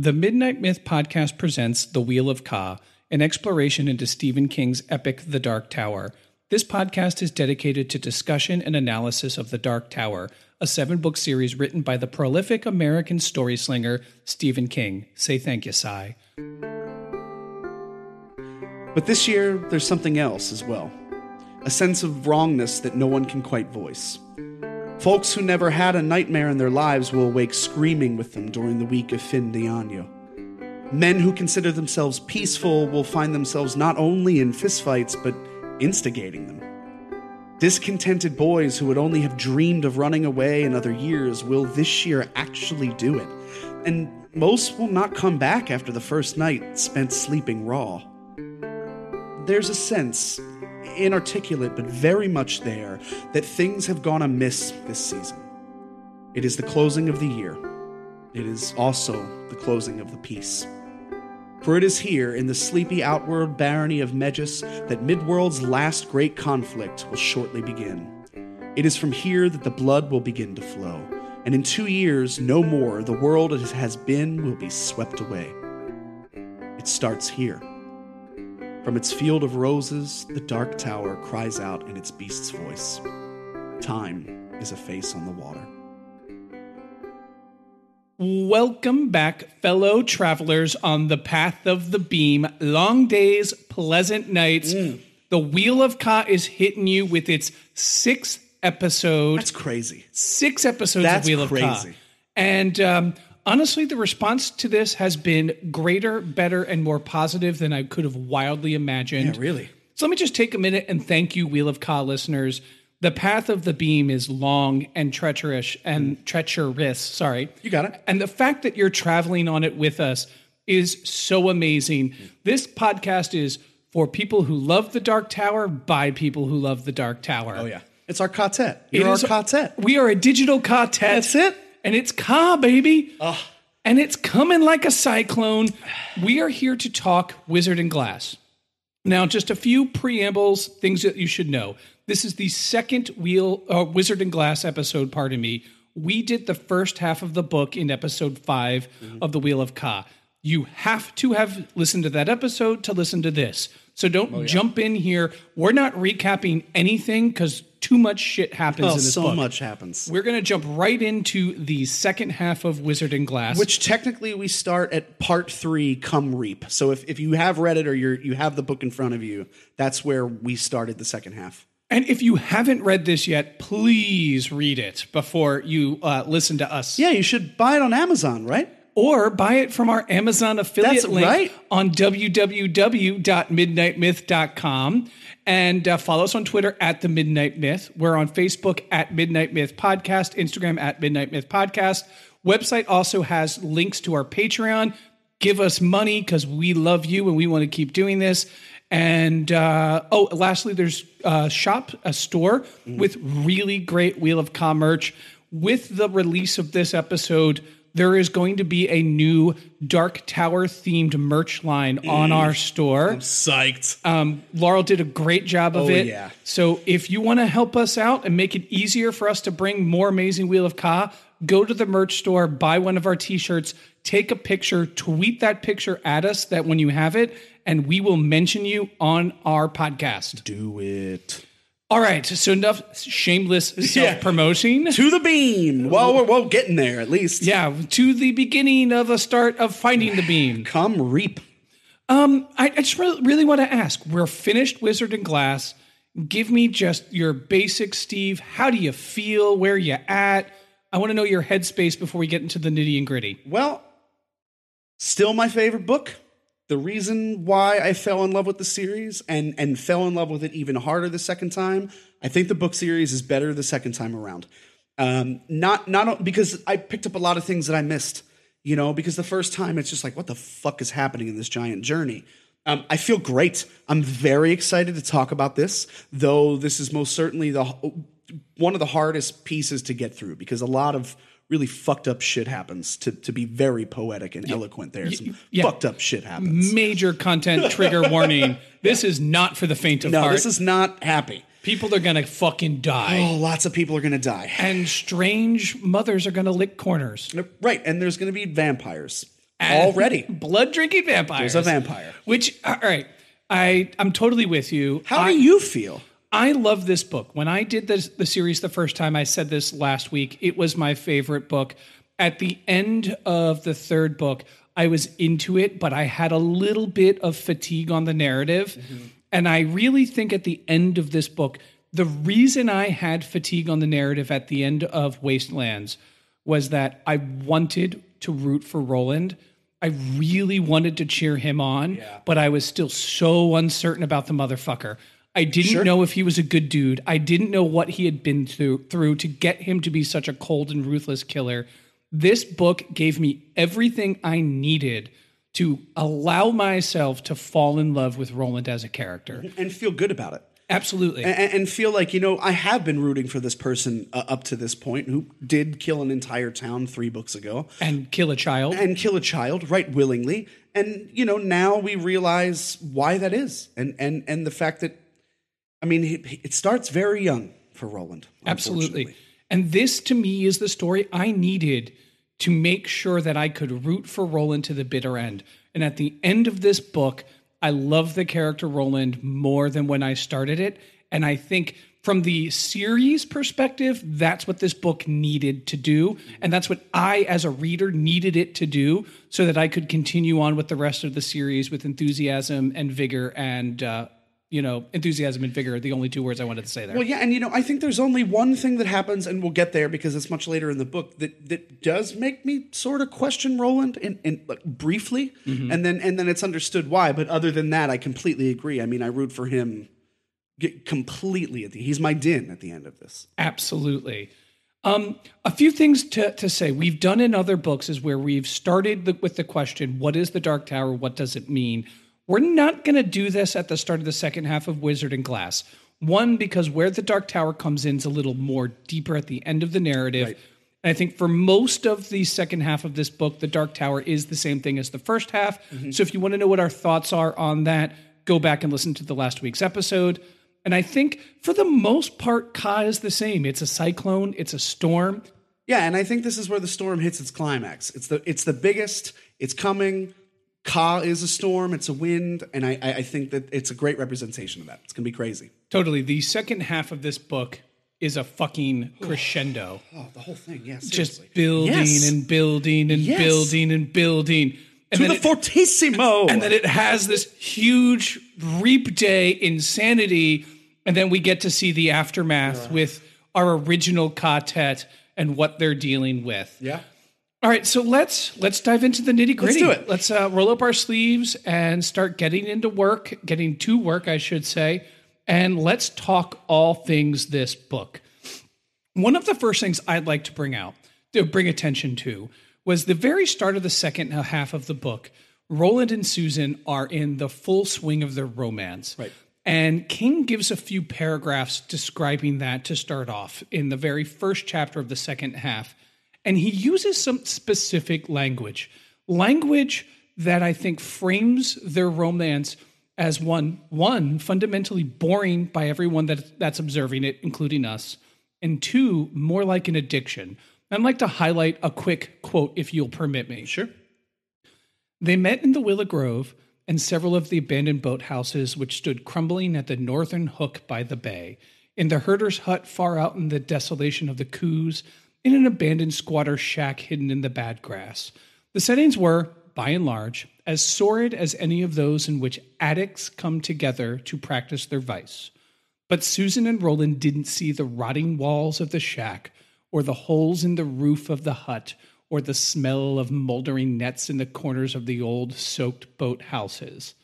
The Midnight Myth podcast presents The Wheel of Ka, an exploration into Stephen King's epic The Dark Tower. This podcast is dedicated to discussion and analysis of The Dark Tower, a seven book series written by the prolific American story slinger Stephen King. Say thank you, sai. But this year, there's something else as well a sense of wrongness that no one can quite voice. Folks who never had a nightmare in their lives will awake screaming with them during the week of Fin de Año. Men who consider themselves peaceful will find themselves not only in fistfights, but instigating them. Discontented boys who would only have dreamed of running away in other years will this year actually do it. And most will not come back after the first night spent sleeping raw. There's a sense, inarticulate but very much there, that things have gone amiss this season. It is the closing of the year. It is also the closing of the peace. For it is here, in the sleepy outworld barony of Mejis, that Midworld's last great conflict will shortly begin. It is from here that the blood will begin to flow, and in two years, no more, the world it has been will be swept away. It starts here. From its field of roses, the dark tower cries out in its beast's voice. Time is a face on the water. Welcome back, fellow travelers on the path of the beam. Long days, pleasant nights. The Wheel of Ka is hitting you with its sixth episode. That's crazy. six episodes That's of Wheel of Ka. crazy. And um, honestly, the response to this has been greater, better, and more positive than I could have wildly imagined. Yeah, really. So let me just take a minute and thank you, Wheel of Ka listeners. The path of the beam is long and treacherous and treacherous. Sorry. You got it. And the fact that you're traveling on it with us is so amazing. This podcast is for people who love the Dark Tower by people who love the Dark Tower. Oh, yeah. It's our quartet. It You're our is- quartet. We are a digital quartet. That's it. And it's Ka, baby. And it's coming like a cyclone. We are here to talk Wizard and Glass. Now, just a few preambles, things that you should know. This is the second wheel uh, Wizard and Glass episode. Pardon me. We did the first half of the book in episode 5 of the Wheel of Ka. You have to have listened to that episode to listen to this. So don't jump in here. We're not recapping anything because too much shit happens Oh, in this so book. much happens. We're going to jump right into the second half of Wizard and Glass. Which technically we start at part three, come reap. So if, if you have read it or you're, you have the book in front of you, that's where we started the second half. and if you haven't read this yet, please read it before you uh, listen to us. Yeah, you should buy it on Amazon, right? Or buy it from our Amazon affiliate That's link right. on www.midnightmyth.com. And uh, follow us on Twitter at The Midnight Myth. We're on Facebook at Midnight Myth Podcast, Instagram at Midnight Myth Podcast. Website also has links to our Patreon. Give us money because we love you and we want to keep doing this. And uh, oh, lastly, there's a shop, a store with really great Wheel of Ka merch. With the release of this episode, there is going to be a new Dark Tower themed merch line on our store. I'm psyched. Um, Laurel did a great job of Oh, it. yeah. So if you want to help us out and make it easier for us to bring more amazing Wheel of Ka, go to the merch store, buy one of our t-shirts, take a picture, tweet that picture at us that when you have it, and we will mention you on our podcast. Do it. All right, so enough shameless self-promoting. To the beam. Well, we're well getting there at least. Yeah, to the beginning of the start of finding the beam. Come reap. Um, I, I just really, really want to ask. We're finished Wizard and Glass. Give me just your basic, Steve. How do you feel? Where you at? I want to know your headspace before we get into the nitty and gritty. Well, still my favorite book. The reason why I fell in love with the series and and fell in love with it even harder the second time, I think the book series is better the second time around. Um, not not because I picked up a lot of things that I missed. You know, because the first time it's just like, what the fuck is happening in this giant journey? Um, I feel great. I'm very excited to talk about this, though. This is most certainly the one of the hardest pieces to get through because a lot of really fucked up shit happens. To to be very poetic and eloquent, there, some yeah. fucked up shit happens. Major content trigger warning. This is not for the faint of No, heart. this is not happy. People are gonna fucking die, Oh, lots of people are gonna die. and strange mothers are gonna lick corners. Right, and there's gonna be vampires. Already. blood drinking vampires. There's a vampire. Which uh, all right, I I'm totally with you. How I, do you feel? I love this book. When I did this, the series the first time, I said this last week. It was my favorite book. At the end of the third book, I was into it, but I had a little bit of fatigue on the narrative. Mm-hmm. And I really think at the end of this book, the reason I had fatigue on the narrative at the end of Wastelands was that I wanted to root for Roland. I really wanted to cheer him on, but I was still so uncertain about the motherfucker. I didn't know if he was a good dude. I didn't know what he had been through, through to get him to be such a cold and ruthless killer. This book gave me everything I needed to allow myself to fall in love with Roland as a character. And feel good about it. Absolutely. and, and feel like you know I have been rooting for this person uh, up to this point who did kill an entire town three books ago and kill a child. and kill a child right willingly and you know now we realize why that is and and and the fact that I mean it, it starts very young for Roland Absolutely. And this to me is the story I needed to make sure that I could root for Roland to the bitter end. And at the end of this book, I love the character Roland more than when I started it. And I think from the series perspective, that's what this book needed to do. And that's what I, as a reader, needed it to do so that I could continue on with the rest of the series with enthusiasm and vigor and, uh, you know, enthusiasm and vigor are the only two words I wanted to say there. Well, yeah, and you know, I think there's only one thing that happens, and we'll get there because it's much later in the book that that does make me sort of question Roland, in, in like, briefly, Mm-hmm. and then and then it's understood why. But other than that, I completely agree. I mean, I root for him get completely at the. He's my dinh at the end of this. Absolutely. Um, a few things to, to say. We've done in other books is where we've started the, with the question, what is the Dark Tower? What does it mean? We're not going to do this at the start of the second half of Wizard and Glass. One, because where the Dark Tower comes in is a little more deeper at the end of the narrative. And I think for most of the second half of this book, the Dark Tower is the same thing as the first half. Mm-hmm. So if you want to know what our thoughts are on that, go back and listen to the last week's episode. And I think for the most part, Ka is the same. It's a cyclone, it's a storm. Yeah, and I think this is where the storm hits its climax. It's the it's the biggest. It's coming. Ka is a storm. It's a wind, and I I I think that it's a great representation of that. It's gonna be crazy. Totally. The second half of this book is a fucking oh. crescendo. Oh, the whole thing. Yeah, Just building Yes. and building and Yes. building and building. And to then the it- fortissimo. and then it has this huge reap day insanity and then we get to see the aftermath with our original quartet and what they're dealing with yeah. All right so let's let's dive into the nitty gritty Let's do it. let's uh, roll up our sleeves and start getting into work getting to work i should say and let's talk all things this book one of the first things I'd like to bring out, to bring attention to, was the very start of the second half of the book. Roland and Susan are in the full swing of their romance. Right. And King gives a few paragraphs describing that to start off in the very first chapter of the second half. And he uses some specific language, language that I think frames their romance as one, one fundamentally boring by everyone that, that's observing it, including us, and two, more like an addiction. I'd like to highlight a quick quote, if you'll permit me. Sure. They met in the Willow Grove and several of the abandoned boathouses which stood crumbling at the northern hook by the bay, in the herder's hut far out in the desolation of the coos, in an abandoned squatter's shack hidden in the bad grass. The settings were, by and large, as sordid as any of those in which addicts come together to practice their vice. But Susan and Roland didn't see the rotting walls of the shack, or the holes in the roof of the hut, or the smell of moldering nets in the corners of the old soaked boat houses.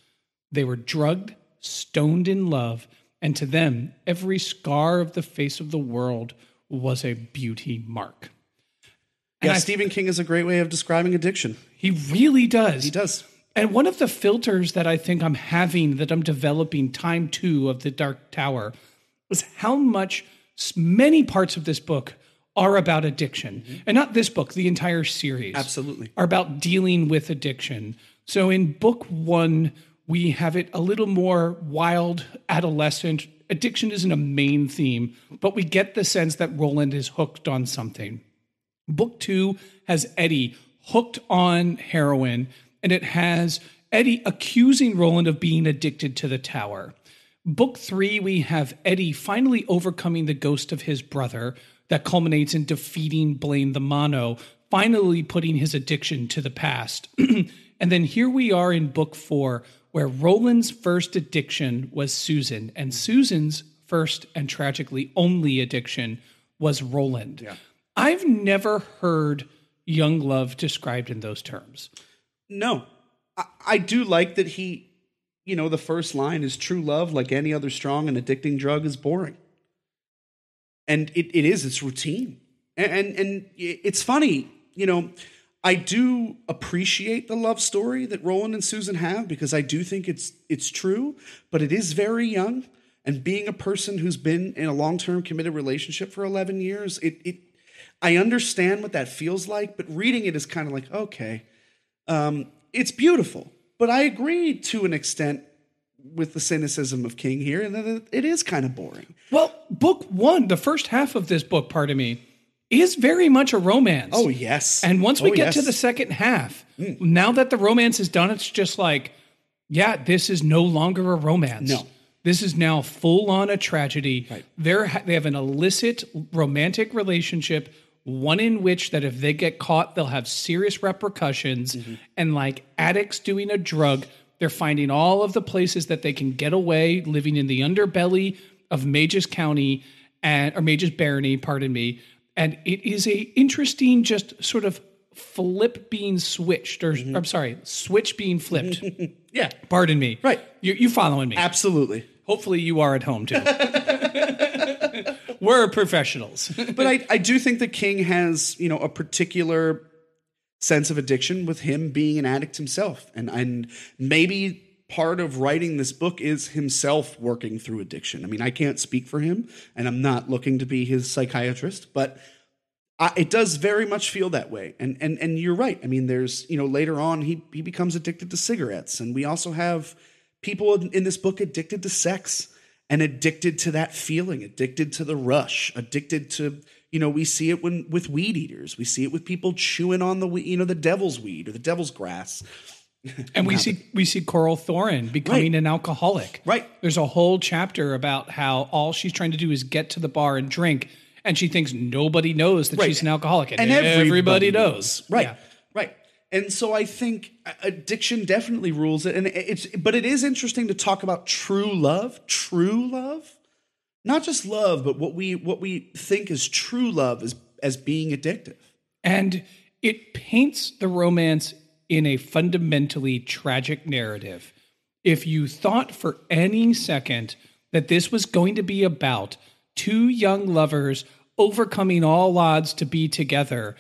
They were drugged, stoned in love, and to them, every scar of the face of the world was a beauty mark. And Yeah, I- Stephen King is a great way of describing addiction. he really does. He does. And one of the filters that I think I'm having, that I'm developing time two of the Dark Tower, was how much many parts of this book are about addiction. Mm-hmm. And not this book, the entire series. Absolutely. Are about dealing with addiction. So in book one, we have it a little more wild, adolescent. Addiction isn't a main theme, but we get the sense that Roland is hooked on something. Book two has Eddie hooked on heroin, and it has Eddie accusing Roland of being addicted to the tower. Book three, we have Eddie finally overcoming the ghost of his brother that culminates in defeating Blaine the Mono, finally putting his addiction to the past. and then here we are in book four, where Roland's first addiction was Susan, and Susan's first and tragically only addiction was Roland. Yeah. I've never heard young love described in those terms. No, I, I do like that he, you know, the first line is true love, like any other strong and addicting drug, is boring. And it, it is, it's routine. And, and, and it's funny, you know, I do appreciate the love story that Roland and Susan have because I do think it's it's true, but it is very young. And being a person who's been in a long-term committed relationship for 11 years, it, it I understand what that feels like, but reading it is kind of like, okay, um, it's beautiful. But I agree to an extent with the cynicism of King here, and it is kind of boring. Well, book one, the first half of this book, pardon me, is very much a romance. Oh yes. And once we Oh, get to yes. Mm. the second half, now that the romance is done, it's just like, yeah, this is no longer a romance. No. This is now full on a tragedy. Right. They're ha- they have an illicit romantic relationship, one in which that if they get caught, they'll have serious repercussions. Mm-hmm. And like addicts doing a drug, they're finding all of the places that they can get away, living in the underbelly of Mejis County and or Mejis Barony, pardon me. And it is a interesting, just sort of flip being switched, or Mm-hmm. I'm sorry, switch being flipped. yeah, pardon me. Right. You, you following me? absolutely. Hopefully, you are at home too. We're professionals. But I, I do think that King has, you know, a particular sense of addiction with him being an addict himself. And and maybe part of writing this book is himself working through addiction. I mean, I can't speak for him, and I'm not looking to be his psychiatrist, but I, it does very much feel that way. And and and you're right. I mean, there's you know later on he he becomes addicted to cigarettes, and we also have people in, in this book addicted to sex and addicted to that feeling, addicted to the rush, addicted to you know we see it when with weed eaters, we see it with people chewing on the you know the devil's weed or the devil's grass. And we see we see Coral Thorin becoming Right. an alcoholic. Right. There's a whole chapter about how all she's trying to do is get to the bar and drink, and she thinks nobody knows that Right. she's an alcoholic, and, and everybody, everybody, knows. Right, Yeah. right. And so I think addiction definitely rules it, and it's. But it is interesting to talk about true love, true love, not just love, but what we what we think is true love as as being addictive. And it paints the romance in a fundamentally tragic narrative. If you thought for any second that this was going to be about two young lovers overcoming all odds to be together,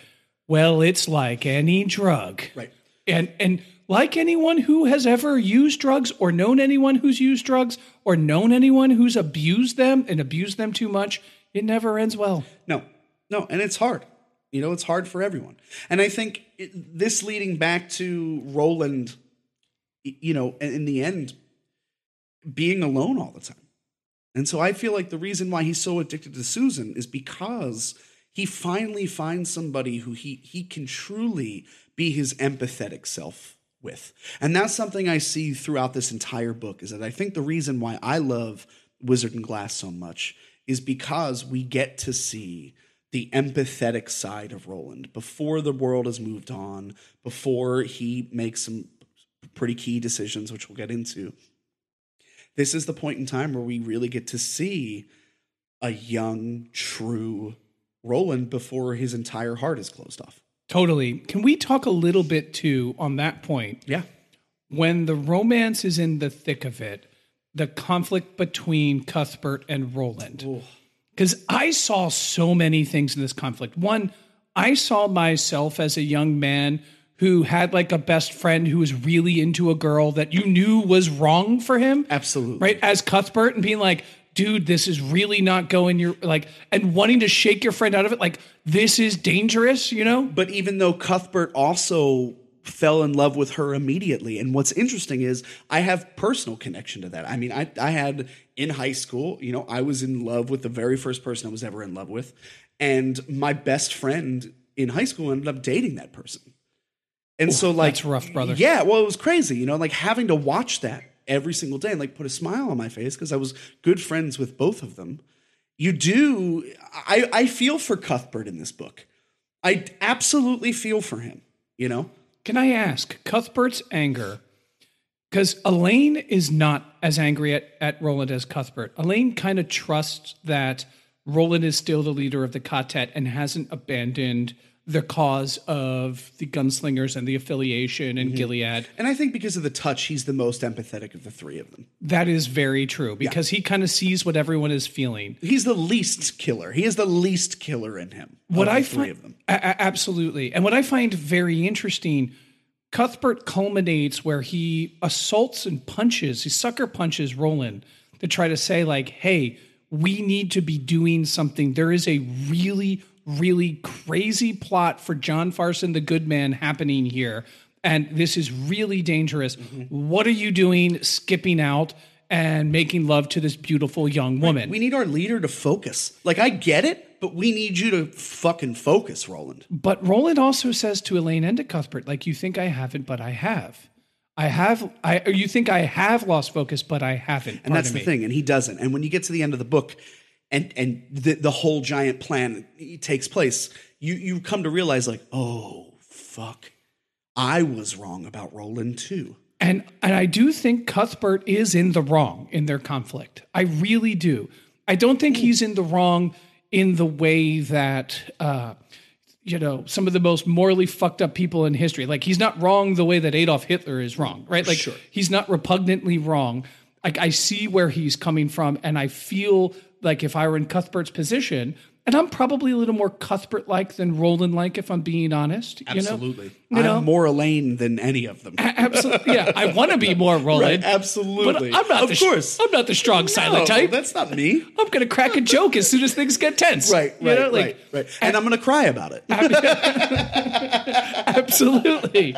well, it's like any drug. Right. And and like anyone who has ever used drugs or known anyone who's used drugs or known anyone who's abused them and abused them too much, it never ends well. No, no, and it's hard. You know, it's hard for everyone. And I think it, this leading back to Roland, you know, in the end, being alone all the time. And so I feel like the reason why he's so addicted to Susan is because he finally finds somebody who he he can truly be his empathetic self with. And that's something I see throughout this entire book is that I think the reason why I love Wizard and Glass so much is because we get to see the empathetic side of Roland before the world has moved on, before he makes some pretty key decisions, which we'll get into. This is the point in time where we really get to see a young, true Roland before his entire heart is closed off. Totally. Can we talk a little bit too on that point? Yeah. When the romance is in the thick of it, the conflict between Cuthbert and Roland. Because I saw so many things in this conflict. One, I saw myself as a young man who had like a best friend who was really into a girl that you knew was wrong for him. Absolutely. Right? As Cuthbert and being like, dude, this is really not going your like and wanting to shake your friend out of it, like, this is dangerous, you know? But even though Cuthbert also fell in love with her immediately. And what's interesting is I have personal connection to that. I mean, I, I had in high school, you know, I was in love with the very first person I was ever in love with. And my best friend in high school ended up dating that person. And so like that's rough, brother. Yeah, well it was crazy, you know, like having to watch that every single day and like put a smile on my face because I was good friends with both of them. You do I I feel for Cuthbert in this book. I absolutely feel for him, you know? Can I ask Cuthbert's anger? Because Alain is not as angry at, at Roland as Cuthbert. Alain kind of trusts that Roland is still the leader of the quartet and hasn't abandoned the cause of the gunslingers and the affiliation and mm-hmm. Gilead. And I think because of the touch, he's the most empathetic of the three of them. That is very true because he kind of sees what everyone is feeling. He's the least killer. He is the least killer in him. What I three find, of them. A- absolutely, and what I find very interesting, Cuthbert culminates where he assaults and punches, he sucker punches Roland to try to say like, "Hey, we need to be doing something. There is a really, really crazy plot for John Farson, the good man, happening here, and this is really dangerous. Mm-hmm. What are you doing, skipping out?" And making love to this beautiful young woman. We need our leader to focus. Like, I get it, but we need you to fucking focus, Roland. But Roland also says to Alain and to Cuthbert, like, you think I haven't, but I have. I have, I, or you think I have lost focus, but I haven't. And that's the thing. And he doesn't. And when you get to the end of the book and and the, the whole giant plan takes place, you, you come to realize, like, oh, fuck. I was wrong about Roland, too. And, and I do think Cuthbert is in the wrong in their conflict. I really do. I don't think he's in the wrong in the way that, uh, you know, some of the most morally fucked up people in history. Like he's not wrong the way that Adolf Hitler is wrong, right? Like Sure. he's not repugnantly wrong. Like I see where he's coming from, and I feel like if I were in Cuthbert's position, and I'm probably a little more Cuthbert like than Roland like, if I'm being honest. You know? Absolutely. You know? I'm more Alain than any of them. Absolutely. Yeah, I want to be more Roland. Right, absolutely. But I'm not Of the, course. I'm not the strong silent type. that's not me. I'm going to crack a joke as soon as things get tense. Right, You know, like, right, right. And I'm going to cry about it. Absolutely.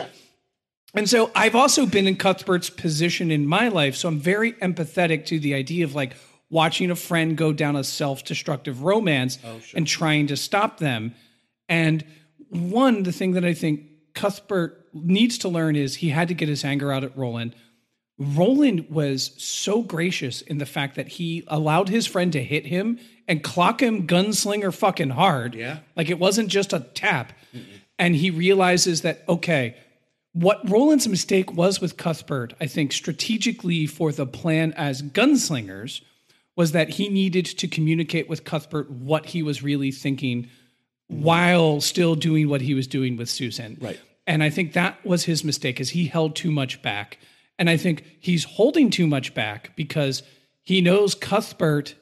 And so I've also been in Cuthbert's position in my life. So I'm very empathetic to the idea of like watching a friend go down a self destructive romance oh, and trying to stop them. And one, the thing that I think Cuthbert needs to learn is he had to get his anger out at Roland. Roland was so gracious in the fact that he allowed his friend to hit him and clock him gunslinger fucking hard. Yeah. Like it wasn't just a tap. And he realizes that, okay, what Roland's mistake was with Cuthbert, I think strategically for the plan as gunslingers, was that he needed to communicate with Cuthbert what he was really thinking while still doing what he was doing with Susan. Right. And I think that was his mistake is he held too much back. And I think he's holding too much back because he knows Cuthbert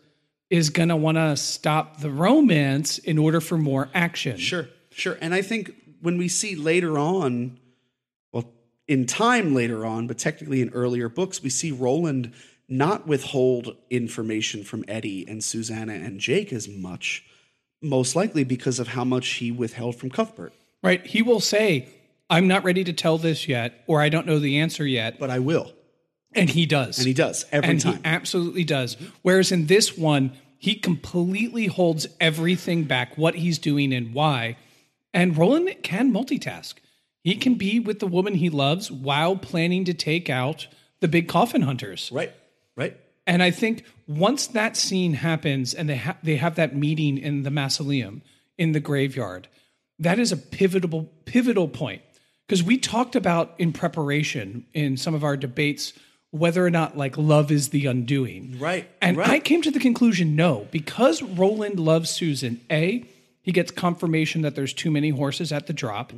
is going to want to stop the romance in order for more action. Sure, sure. And I think when we see later on, well, in time later on, but technically in earlier books, we see Roland not withhold information from Eddie and Susanna and Jake as much, most likely because of how much he withheld from Cuthbert. Right? He will say, I'm not ready to tell this yet, or I don't know the answer yet. But I will. And he does. And he does every and time. he absolutely does. Whereas in this one, he completely holds everything back, what he's doing and why. And Roland can multitask. He can be with the woman he loves while planning to take out the big coffin hunters. right, right. And I think once that scene happens and they ha- they have that meeting in the mausoleum in the graveyard, that is a pivotal pivotal point because we talked about in preparation in some of our debates whether or not like love is the undoing. Right, And right. I came to the conclusion no, because Roland loves Susan, A, he gets confirmation that there's too many horses at the drop.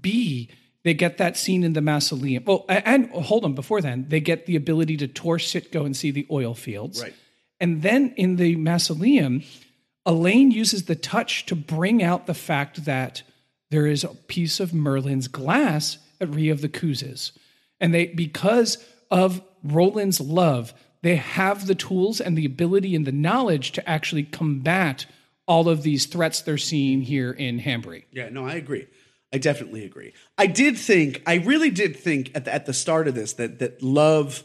B, they get that scene in the mausoleum. Well, and hold on, before then, they get the ability to tour Citgo and see the oil fields. Right. And then in the mausoleum, Alain uses the touch to bring out the fact that there is a piece of Maerlyn's glass at Rhea of the Coos. And they because of Roland's love, they have the tools and the ability and the knowledge to actually combat all of these threats they're seeing here in Hambry. Yeah, no, I agree. I definitely agree. I did think, I really did think at the, at the start of this that that love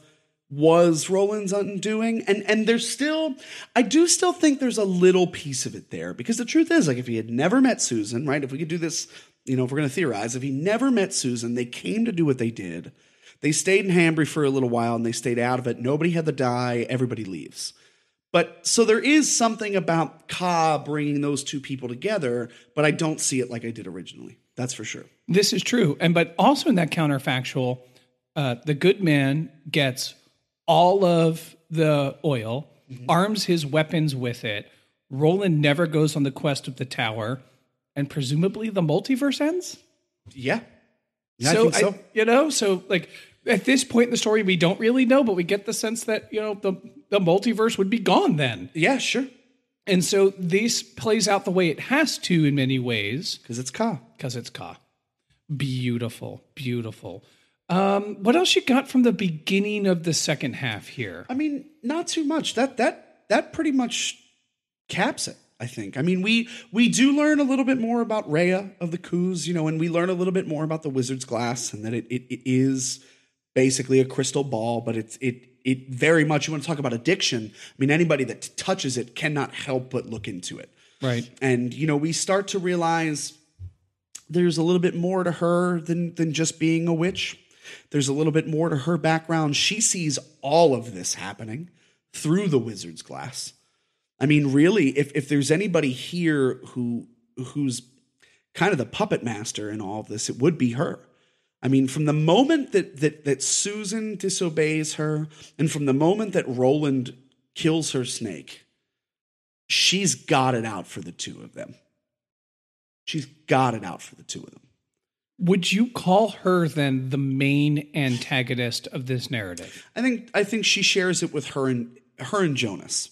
was Roland's undoing, and and there's still, I do still think there's a little piece of it there because the truth is, like, if he had never met Susan, right? If we could do this you know, if we're going to theorize, if he never met Susan, they came to do what they did. They stayed in Hambry for a little while and they stayed out of it. Nobody had to die. Everybody leaves. But so there is something about Ka bringing those two people together, but I don't see it like I did originally. That's for sure. This is true. And but also in that counterfactual, uh, the good man gets all of the oil, arms his weapons with it. Roland never goes on the quest of the tower, and presumably the multiverse ends. Yeah. Yeah, so, I so. you know, so like at this point in the story, we don't really know, but we get the sense that you know the the multiverse would be gone then, yeah, sure. And so this plays out the way it has to in many ways Because it's Ka. because it's Ka. Beautiful, beautiful. Um, what else you got from the beginning of the second half here? I mean, not too much. That that that pretty much caps it. I think. I mean, we we do learn a little bit more about Rhea of the Coos, you know, and we learn a little bit more about the Wizard's Glass, and that it it, it is basically a crystal ball, but it's it it very much. You want to talk about addiction? I mean, anybody that t- touches it cannot help but look into it. Right. and you know we start to realize there's a little bit more to her than than just being a witch there's a little bit more to her background she sees all of this happening through the wizard's glass i mean really if if there's anybody here who who's kind of the puppet master in all of this it would be her I mean, from the moment that that that Susan disobeys her, and from the moment that Roland kills her snake, she's got it out for the two of them. She's got it out for the two of them. Would you call her then the main antagonist of this narrative? I think I think she shares it with her and her and Jonas,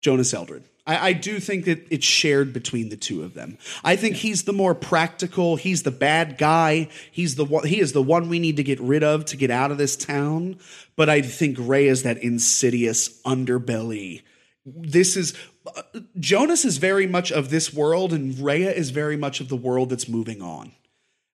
Jonas Eldred. I, I do think that it's shared between the two of them. I think he's the more practical. He's the bad guy. He's the one. He is the one we need to get rid of to get out of this town. But I think Rhea is that insidious underbelly. This is uh, Jonas is very much of this world, and Rhea is very much of the world that's moving on.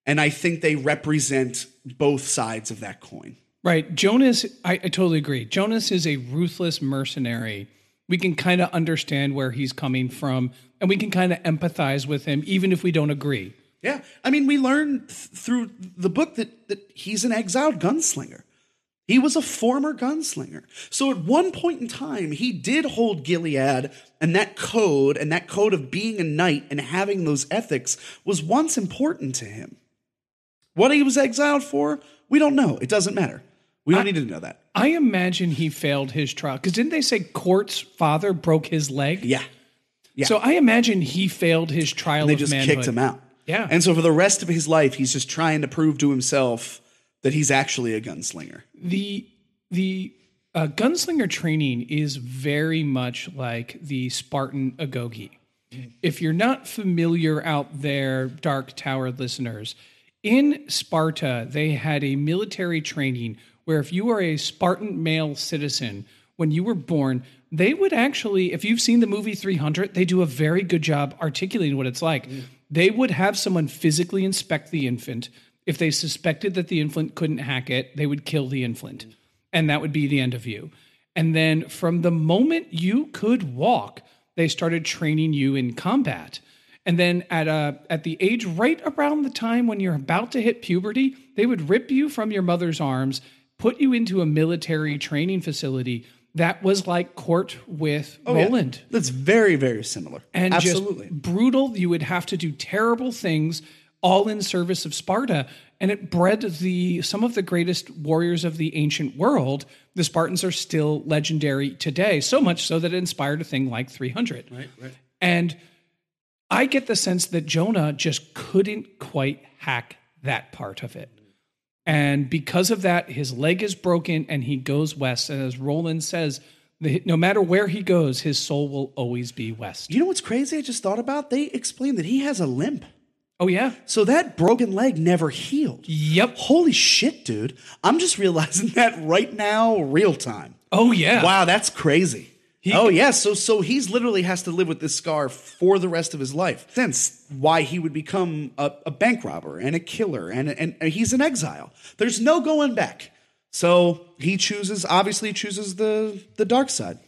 And I think they represent both sides of that coin. Right. Jonas, I, I totally agree. Jonas is a ruthless mercenary. We can kind of understand where he's coming from and we can kind of empathize with him, even if we don't agree. Yeah, I mean, we learn th- through the book that that he's an exiled gunslinger. He was a former gunslinger. So at one point in time, he did hold Gilead, and that code and that code of being a knight and having those ethics was once important to him. What he was exiled for, we don't know. It doesn't matter. We don't need to know that. I imagine he failed his trial because didn't they say Cort's father broke his leg? Yeah, yeah. So I imagine he failed his trial they of just manhood. kicked him out. Yeah. And so for the rest of his life, he's just trying to prove to himself that he's actually a gunslinger. the the uh, gunslinger training is very much like the Spartan agoge. If you're not familiar out there, Dark Tower listeners, in Sparta they had a military training where if you were a Spartan male citizen when you were born, they would actually, if you've seen the movie 300, they do a very good job articulating what it's like. They would have someone physically inspect the infant. If they suspected that the infant couldn't hack it, they would kill the infant. And that would be the end of you. And then from the moment you could walk, they started training you in combat. And then at a at the age right around the time when you're about to hit puberty, they would rip you from your mother's arms, put you into a military training facility that was like Cort with Oh, Yeah. Roland That's very, very similar. and Absolutely. just brutal. You would have to do terrible things, all in service of Sparta, and it bred the some of the greatest warriors of the ancient world. The Spartans are still legendary today, so much so that it inspired a thing like 300. right, right. And I get the sense that Jonas just couldn't quite hack that part of it. And because of that, his leg is broken and he goes west. And as Roland says, no matter where he goes, his soul will always be west. You know what's crazy? I just thought about. They explained that he has a limp, Oh, yeah. so that broken leg never healed. Yep. Holy shit, dude! I'm just realizing that right now, real time. Oh, yeah. Wow, that's crazy. Oh yeah, so so he's literally has to live with this scar for the rest of his life. That's why he would become a, a bank robber and a killer, and, and and he's in exile. There's no going back. So he chooses, obviously, chooses the the dark side.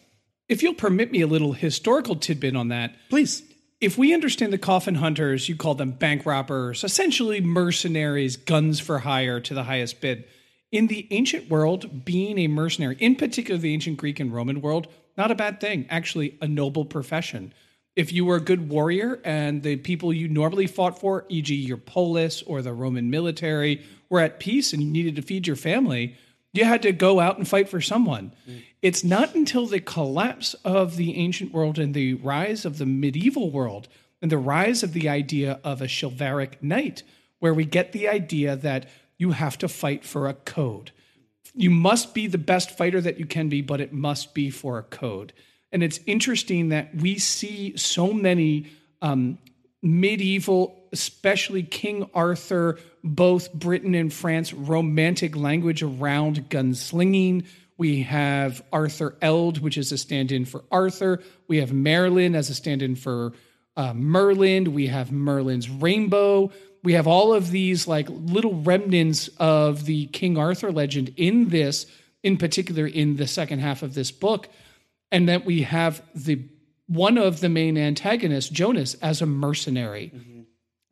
If you'll permit me a little historical tidbit on that, Please. if we understand the coffin hunters, you call them bank robbers, essentially mercenaries, guns for hire to the highest bid. In the ancient world, being a mercenary, in particular the ancient Greek and Roman world, not a bad thing, actually a noble profession. If you were a good warrior and the people you normally fought for, e.g., your polis or the Roman military, were at peace and you needed to feed your family, you had to go out and fight for someone. Mm. It's not until the collapse of the ancient world and the rise of the medieval world and the rise of the idea of a chivalric knight where we get the idea that you have to fight for a code. You must be the best fighter that you can be, but it must be for a code. And it's interesting that we see so many um, medieval, especially King Arthur, both Britain and France, romantic language around gunslinging. We have Arthur Eld, which is a stand in for Arthur. We have Maerlyn as a stand in for uh, Merlin. We have Maerlyn's Rainbow. We have all of these like little remnants of the King Arthur legend in this, in particular in the second half of this book. And that we have the one of the main antagonists, Jonas, as a mercenary, mm-hmm.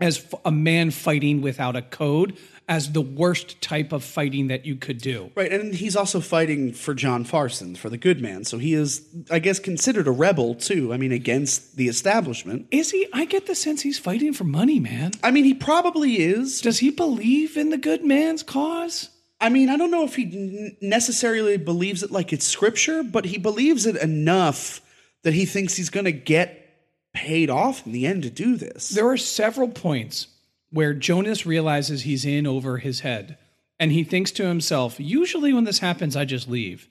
as a man fighting without a code, as the worst type of fighting that you could do. Right, and he's also fighting for John Farson, for the good man. So he is, I guess, considered a rebel too. I mean, against the establishment. Is he? I get the sense he's fighting for money, man. I mean, he probably is. Does he believe in the good man's cause? I mean, I don't know if he necessarily believes it like it's scripture, but he believes it enough that he thinks he's going to get paid off in the end to do this. There are several points where Jonas realizes he's in over his head and he thinks to himself, usually when this happens, I just leave.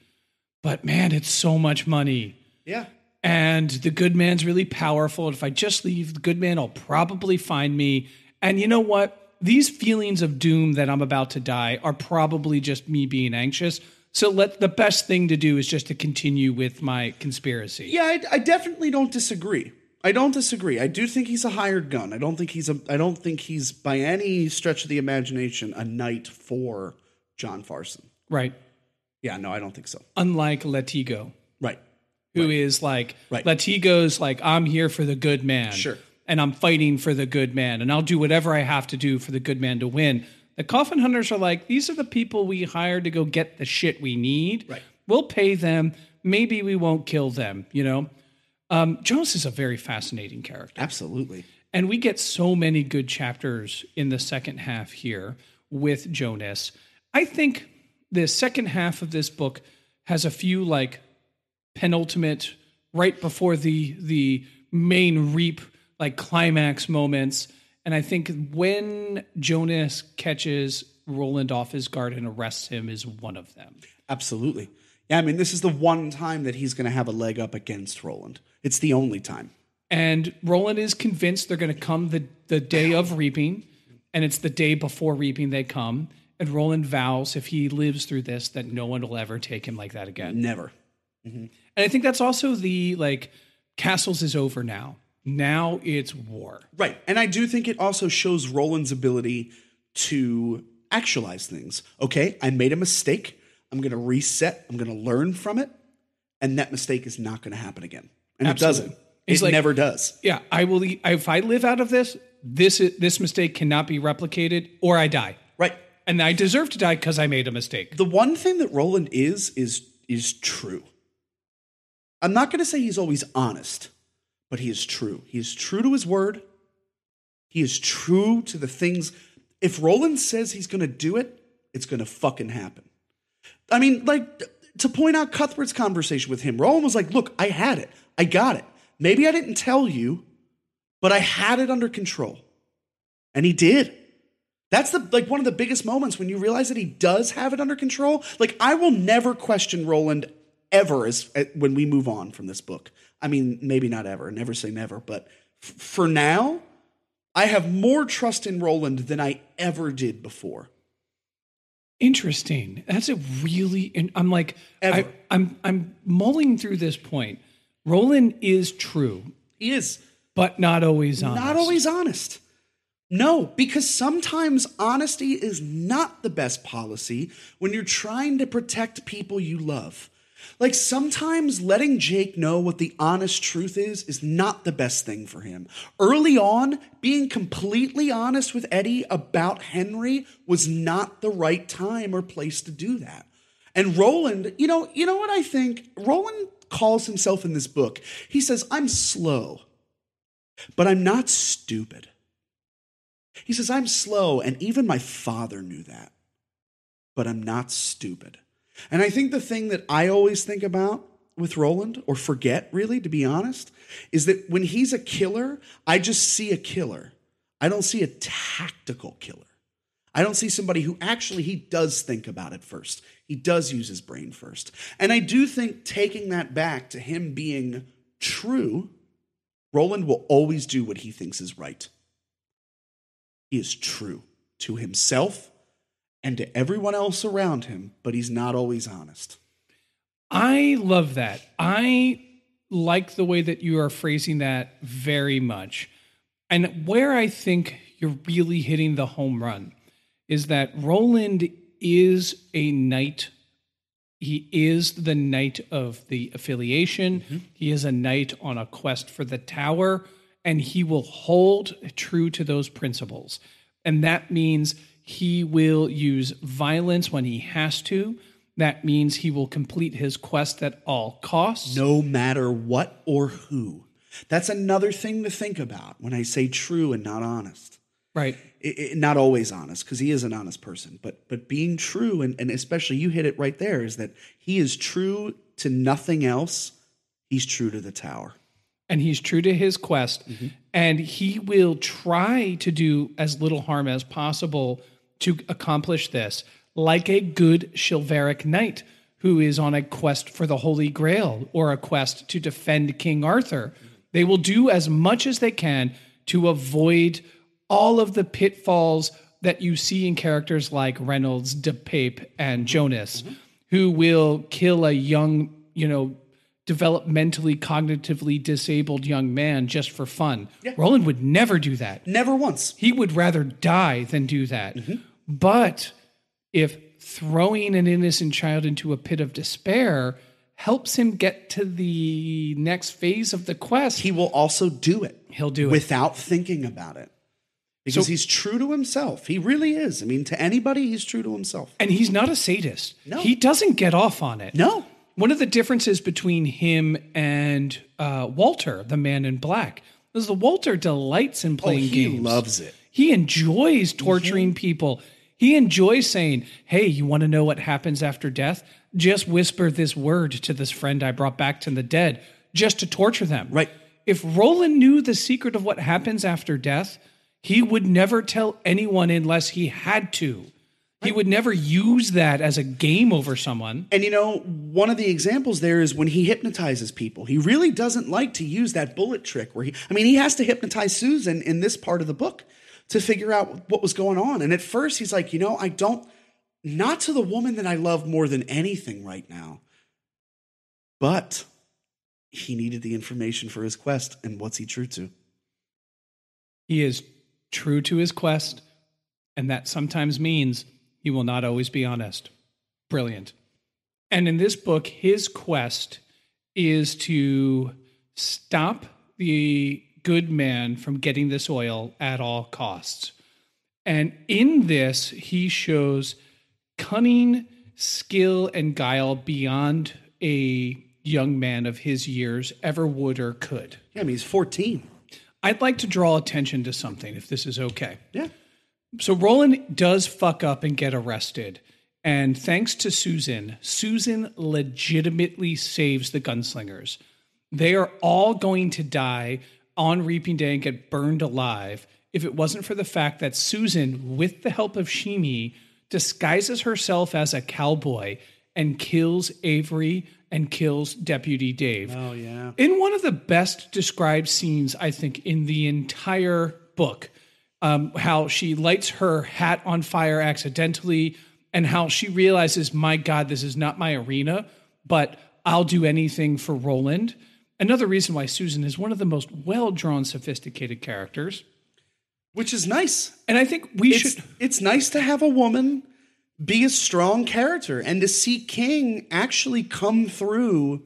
But man, it's so much money. Yeah. And the good man's really powerful. If I just leave, the good man will probably find me. And you know what? These feelings of doom that I'm about to die are probably just me being anxious. So let the best thing to do is just to continue with my conspiracy. Yeah, I, I definitely don't disagree. I don't disagree. I do think he's a hired gun. I don't think he's a. I don't think he's by any stretch of the imagination a knight for John Farson. Right. Yeah, no, I don't think so. Unlike Latigo. Right. who is like Right. Latigo's like I'm here for the good man. Sure. And I'm fighting for the good man and I'll do whatever I have to do for the good man to win. The coffin hunters are like these are the people we hired to go get the shit we need. Right. We'll pay them. Maybe we won't kill them, you know. Um, Jonas is a very fascinating character. Absolutely. And we get so many good chapters in the second half here with Jonas. I think the second half of this book has a few like penultimate right before the the main reap like climax moments and I think when Jonas catches Roland off his guard and arrests him is one of them. Absolutely. Yeah, I mean, this is the one time that he's going to have a leg up against Roland. It's the only time. And Roland is convinced they're going to come the, the day of reaping, and it's the day before reaping they come. And Roland vows if he lives through this that no one will ever take him like that again. Never. Mm-hmm. And I think that's also the like castles is over now. Now it's war. Right. And I do think it also shows Roland's ability to actualize things. Okay, I made a mistake. I'm going to reset. I'm going to learn from it. And that mistake is not going to happen again. And Absolutely. it doesn't. He's it like- never does. Yeah, I will. If I live out of this, this is, this mistake cannot be replicated, or I die. Right. And I deserve to die because I made a mistake. The one thing that Roland is is is true. I'm not going to say he's always honest, but he is true. He is true to his word. He is true to the things. If Roland says he's going to do it, it's going to fucking happen. I mean, like to point out Cuthbert's conversation with him, Roland was like, "Look, I had it. I got it. Maybe I didn't tell you, but I had it under control." And he did. That's the like one of the biggest moments when you realize that he does have it under control. Like I will never question Roland ever as uh, when we move on from this book. I mean, maybe not ever. Never say never, but f- for now, I have more trust in Roland than I ever did before. Interesting. That's a really. I'm like, Ever. I, I'm I'm mulling through this point. Roland is true, He is but not always honest. not always honest. No, because sometimes honesty is not the best policy when you're trying to protect people you love. Like sometimes letting Jake know what the honest truth is is not the best thing for him. Early on, being completely honest with Eddie about Henry was not the right time or place to do that. And Roland, you know, you know what I think? Roland calls himself in this book. He says, "I'm slow, but I'm not stupid." He says, "I'm slow, and even my father knew that, but I'm not stupid." And I think the thing that I always think about with Roland, or forget really, to be honest, is that when he's a killer, I just see a killer. I don't see a tactical killer. I don't see somebody who actually he does think about it first. He does use his brain first. And I do think taking that back to him being true, Roland will always do what he thinks is right. He is true to himself and to everyone else around him, but he's not always honest. I love that. I like the way that you are phrasing that very much. And where I think you're really hitting the home run is that Roland is a knight. He is the knight of the affiliation. Mm-hmm. He is a knight on a quest for the tower, and he will hold true to those principles. And that means he will use violence when he has to. That means he will complete his quest at all costs. No matter what or who. That's another thing to think about when I say true and not honest. Right. It, it, not always honest, because he is an honest person, but but being true, and, and especially you hit it right there, is that he is true to nothing else. He's true to the tower and he's true to his quest mm-hmm. and he will try to do as little harm as possible to accomplish this, like a good chivalric knight who is on a quest for the Holy Grail or a quest to defend King Arthur. They will do as much as they can to avoid all of the pitfalls that you see in characters like Reynolds, DePape, and Jonas, mm-hmm. who will kill a young, you know, developmentally, cognitively disabled young man just for fun. Yeah. Roland would never do that. Never once. He would rather die than do that. Mm-hmm. But if throwing an innocent child into a pit of despair helps him get to the next phase of the quest, he will also do it. He'll do it without thinking about it. Because so, he's true to himself. He really is. I mean, to anybody, he's true to himself. And he's not a sadist. No. He doesn't get off on it. No. One of the differences between him and uh, Walter, the man in black, is the Walter delights in playing oh, he games. He loves it. He enjoys torturing mm-hmm. people. He enjoys saying, Hey, you want to know what happens after death? Just whisper this word to this friend I brought back to the dead just to torture them. Right. If Roland knew the secret of what happens after death, he would never tell anyone unless he had to. He would never use that as a game over someone. And you know, one of the examples there is when he hypnotizes people. He really doesn't like to use that bullet trick where he I mean, he has to hypnotize Susan in this part of the book to figure out what was going on. And at first, he's like, you know, I don't, not to the woman that I love more than anything right now. But he needed the information for his quest. And what's he true to? He is true to his quest. And that sometimes means he will not always be honest. Brilliant. And in this book, his quest is to stop the good man from getting this oil at all costs. And in this, he shows cunning, skill, and guile beyond a young man of his years ever would or could. Yeah, I mean, he's 14. I'd like to draw attention to something, if this is okay. Yeah. So Roland does fuck up and get arrested. And thanks to Susan, Susan legitimately saves the gunslingers. They are all going to die on Reaping Day and get burned alive if it wasn't for the fact that Susan, with the help of Sheemie, disguises herself as a cowboy and kills Avery and kills Deputy Dave. Oh, yeah. In one of the best described scenes, I think, in the entire book, um, how she lights her hat on fire accidentally and how she realizes, my God, this is not my arena, but I'll do anything for Roland. Another reason why Susan is one of the most well drawn, sophisticated characters. Which is nice. And I think we it's, should. It's nice to have a woman be a strong character and to see King actually come through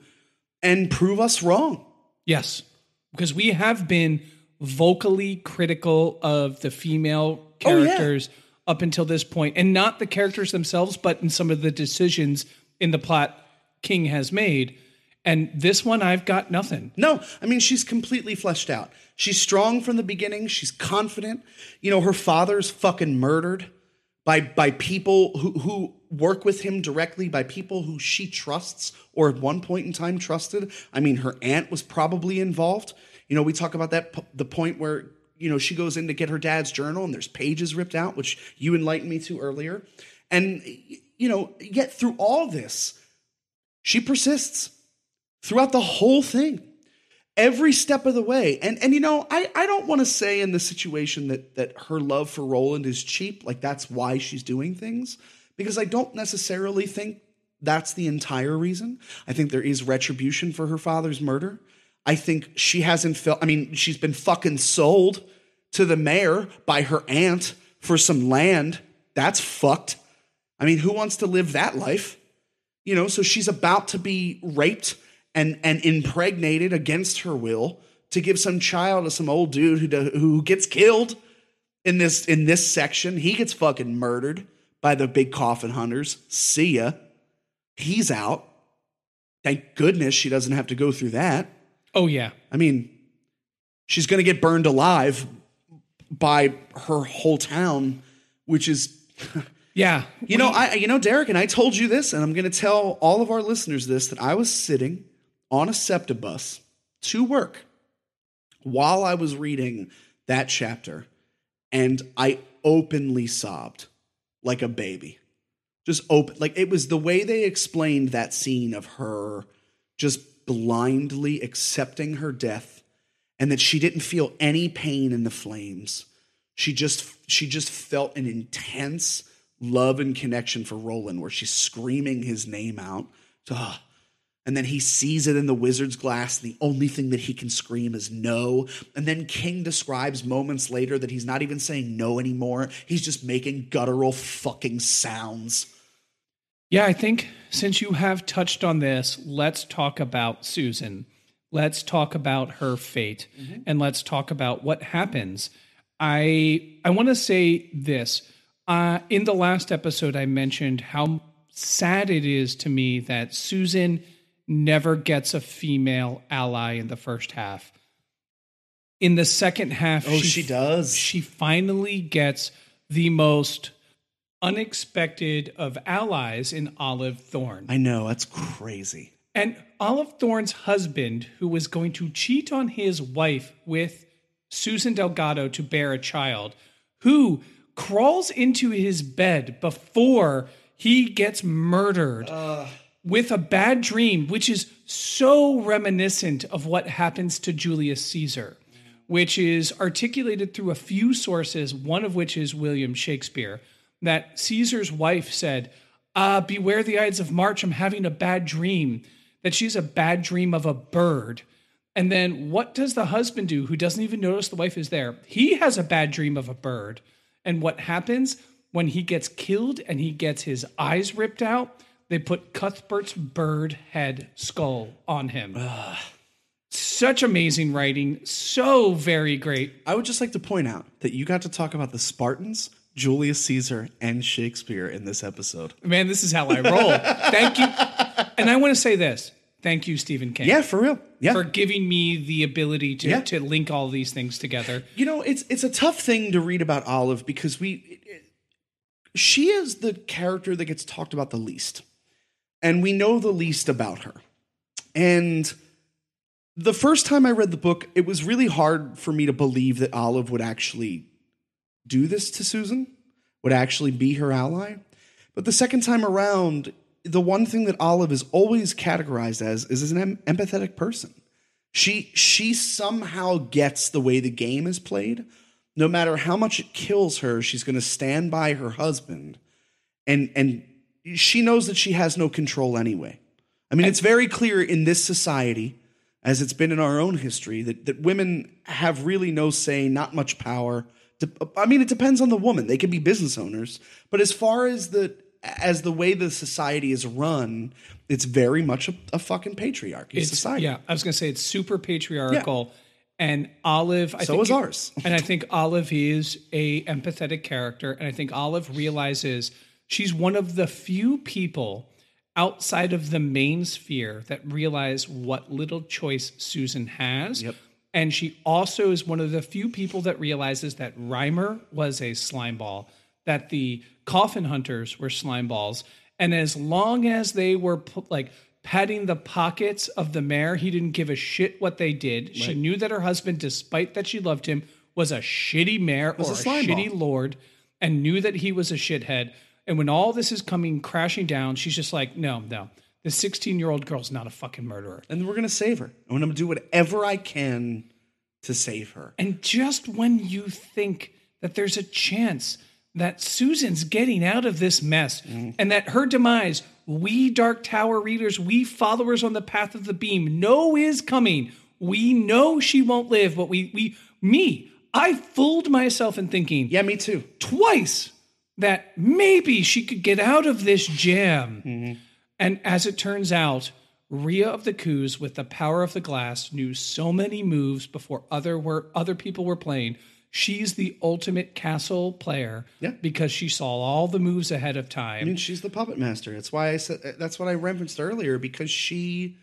and prove us wrong. Yes, because we have been vocally critical of the female Oh, yeah. characters up until this point, and not the characters themselves, but in some of the decisions in the plot King has made. And this one, I've got nothing. No, I mean she's completely fleshed out. She's strong from the beginning. She's confident. You know, her father's fucking murdered by by people who who work with him directly, by people who she trusts or at one point in time trusted. I mean, her aunt was probably involved. You know, we talk about that the point where you know she goes in to get her dad's journal and there's pages ripped out, which you enlightened me to earlier. And you know, yet through all this, she persists throughout the whole thing every step of the way. And and you know i i don't want to say in the situation that that her love for roland is cheap like that's why she's doing things because i don't necessarily think that's the entire reason. I think there is retribution for her father's murder. I think she hasn't felt i mean she's been fucking sold to the mayor by her aunt for some land. That's fucked. I mean who wants to live that life? You know so she's about to be raped and and impregnated against her will to give some child to some old dude who do, who gets killed in this in this section. He gets fucking murdered by the big coffin hunters. See ya. He's out. Thank goodness she doesn't have to go through that. Oh yeah, i mean she's going to get burned alive by her whole town which is yeah. you know, I you know, Derek, and I told you this, and I'm going to tell all of our listeners this that I was sitting on a SEPTA bus to work while I was reading that chapter, and I openly sobbed like a baby. Just open, like it was the way they explained that scene of her just blindly accepting her death, and that she didn't feel any pain in the flames. She just she just felt an intense love and connection for Roland, where she's screaming his name out. And then he sees it in the wizard's glass. And the only thing that he can scream is no. And then King describes moments later that he's not even saying no anymore. He's just making guttural fucking sounds. Yeah, I think since you have touched on this, let's talk about Susan. Let's talk about her fate and let's talk about what happens. I I want to say this. Uh, in the last episode, I mentioned how sad it is to me that Susan never gets a female ally in the first half. In the second half, Oh, she does. she finally gets the most unexpected of allies in Olive Thorin. I know, that's crazy. And Olive Thorin's husband, who was going to cheat on his wife with Susan Delgado to bear a child, who crawls into his bed before he gets murdered with a bad dream, which is so reminiscent of what happens to Julius Caesar, which is articulated through a few sources, one of which is William Shakespeare, that Caesar's wife said, uh, Beware the Ides of March, I'm having a bad dream, that she's a bad dream of a bird. And then what does the husband do who doesn't even notice the wife is there? He has a bad dream of a bird. And what happens when he gets killed and he gets his eyes ripped out? They put Cuthbert's bird head skull on him. Such amazing writing. So very great. I would just like to point out that you got to talk about the Spartans, Julius Caesar, and Shakespeare in this episode. Man, this is how I roll. Thank you. And I want to say this. Thank you, Stephen King. Yeah, for real. Yeah. For giving me the ability to, Yeah. to link all these things together. You know, it's it's a tough thing to read about Olive because we she is the character that gets talked about the least. And we know the least about her. And the first time I read the book, it was really hard for me to believe that Olive would actually do this to Susan, would actually be her ally. But the second time around, the one thing that Olive is always categorized as is as an em- empathetic person. She she somehow gets the way the game is played. No matter how much it kills her, she's going to stand by her husband, and and she knows that she has no control anyway. I mean, it's very clear in this society, as it's been in our own history, that that women have really no say, not much power. I mean, it depends on the woman. They can be business owners, but as far as the as the way the society is run, it's very much a, a fucking patriarchy It's- society. Yeah, I was going to say it's super patriarchal. And Olive, I So think is ours. and I think Olive is a empathetic character, and I think Olive realizes she's one of the few people outside of the main sphere that realize what little choice Susan has. Yep. And she also is one of the few people that realizes that Rimer was a slime ball, that the coffin hunters were slime balls. And as long as they were pu- like patting the pockets of the mayor, he didn't give a shit what they did. She knew that her husband, despite that she loved him, was a shitty mayor or a a, shitty ball. lord and knew that he was a shithead. And when all this is coming crashing down, she's just like, no, no. The 16 year old girl's not a fucking murderer. And we're gonna save her. And I'm gonna do whatever I can to save her. And just when you think that there's a chance that Susan's getting out of this mess mm-hmm. and that her demise, we Dark Tower readers, we followers on the path of the beam, know is coming. We know she won't live, but we, we, me, I fooled myself in thinking Yeah, me too. twice that maybe she could get out of this jam. Mm-hmm. And as it turns out, Rhea of the Coos, with the power of the glass, knew so many moves before other were other people were playing. She's the ultimate castle player Yeah. because she saw all the moves ahead of time. I mean, she's the puppet master. That's why I said that's what I referenced earlier because she,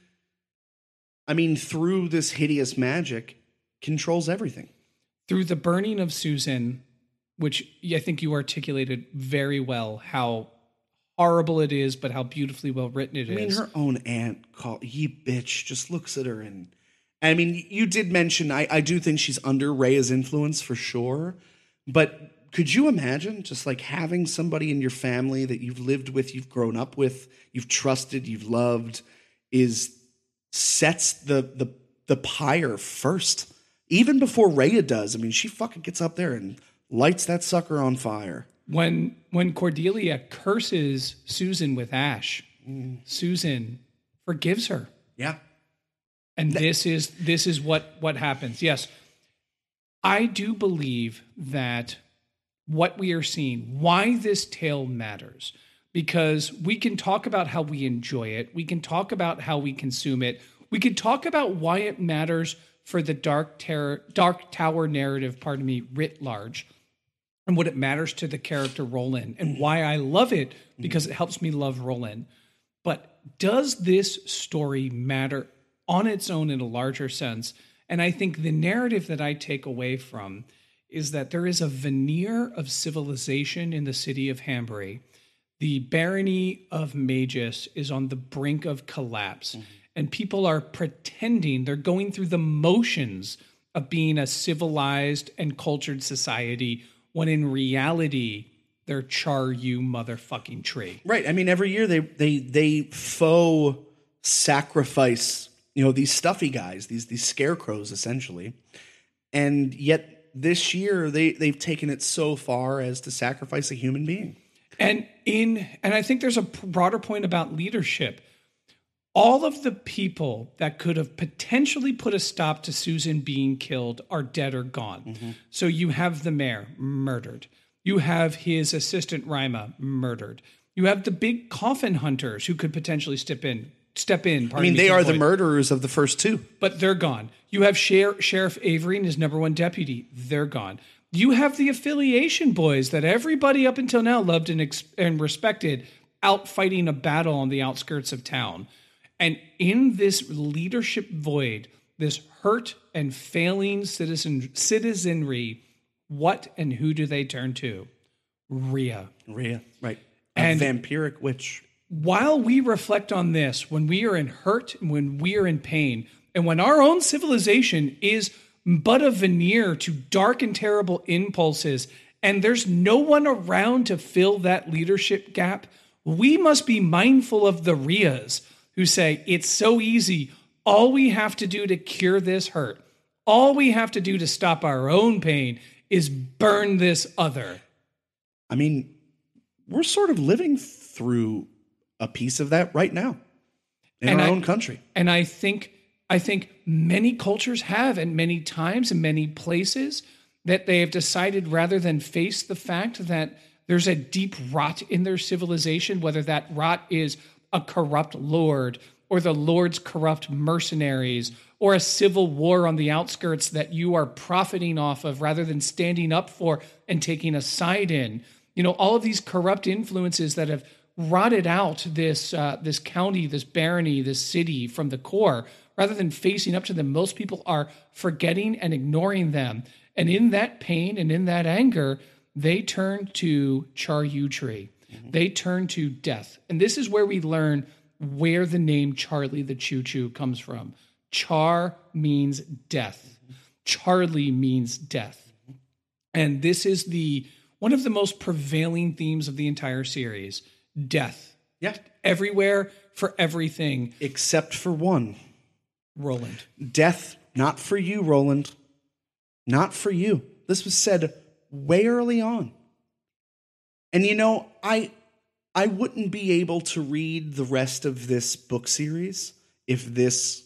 I mean, through this hideous magic, controls everything. Through the burning of Susan, which I think you articulated very well how horrible it is, but how beautifully well written it is. I mean, her own aunt called ye bitch just looks at her and I mean, you did mention I, I do think she's under Rhea's influence for sure, but could you imagine just like having somebody in your family that you've lived with, you've grown up with, you've trusted, you've loved, is sets the the the pyre first, even before Rhea does. I mean, she fucking gets up there and lights that sucker on fire. when when Cordelia curses Susan with ash, mm. Susan forgives her. Yeah. And this is this is what what happens. Yes. I do believe that what we are seeing, why this tale matters, because we can talk about how we enjoy it, we can talk about how we consume it, we can talk about why it matters for the dark terror dark tower narrative, pardon me, writ large and what it matters to the character Roland and why I love it because it helps me love Roland. But does this story matter on its own in a larger sense? And I think the narrative that I take away from is that there is a veneer of civilization in the city of Hambry. The barony of Mejis is on the brink of collapse, mm-hmm. and people are pretending they're going through the motions of being a civilized and cultured society when in reality they're char you motherfucking tree. Right. I mean, every year they they they faux sacrifice, you know, these stuffy guys, these these scarecrows essentially. And yet this year they they've taken it so far as to sacrifice a human being. And in and I think there's a broader point about leadership. All of the people that could have potentially put a stop to Susan being killed are dead or gone. Mm-hmm. So you have the mayor murdered. You have his assistant Rimer murdered. You have the big coffin hunters who could potentially step in. Step in. I mean, they are the murderers of the first two. but they're gone. You have Sher- Sheriff Avery and his number one deputy. They're gone. You have the affiliation boys that everybody up until now loved and, ex- and respected out fighting a battle on the outskirts of town. And in this leadership void, this hurt and failing citizen citizenry, what and who do they turn to? Rhea. Rhea, right. A And- vampiric witch. while we reflect on this, when we are in hurt, and when we are in pain, and when our own civilization is but a veneer to dark and terrible impulses, and there's no one around to fill that leadership gap, we must be mindful of the Rheas who say, It's so easy. All we have to do to cure this hurt, all we have to do to stop our own pain is burn this other. I mean, we're sort of living through a piece of that right now in And our I- own country. And I think I think many cultures have and many times and many places that they have decided rather than face the fact that there's a deep rot in their civilization, whether that rot is a corrupt lord or the lord's corrupt mercenaries or a civil war on the outskirts that you are profiting off of rather than standing up for and taking a side in. You know, all of these corrupt influences that have rotted out this uh, this county, this barony, this city from the core, rather than facing up to them. Most people are forgetting and ignoring them, and in that pain and in that anger, they turn to Charyou tree. Mm-hmm. They turn to death, and this is where we learn where the name Charlie the Choo Choo comes from. Char means death. Charlie means death. And this is the one of the most prevailing themes of the entire series death. Yeah. Everywhere for everything. Except for one Roland. death, not for you, Roland. Not for you. This was said way early on. And you know, I I wouldn't be able to read the rest of this book series if this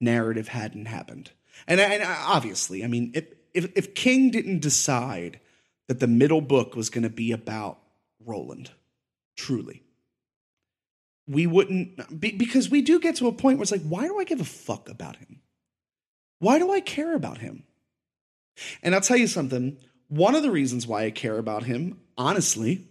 narrative hadn't happened. And, and obviously, I mean, if, if, if King didn't decide that the middle book was going to be about Roland, truly, we wouldn't, be, because we do get to a point where it's like, why do I give a fuck about him? Why do I care about him? And I'll tell you something. One of the reasons why I care about him, honestly,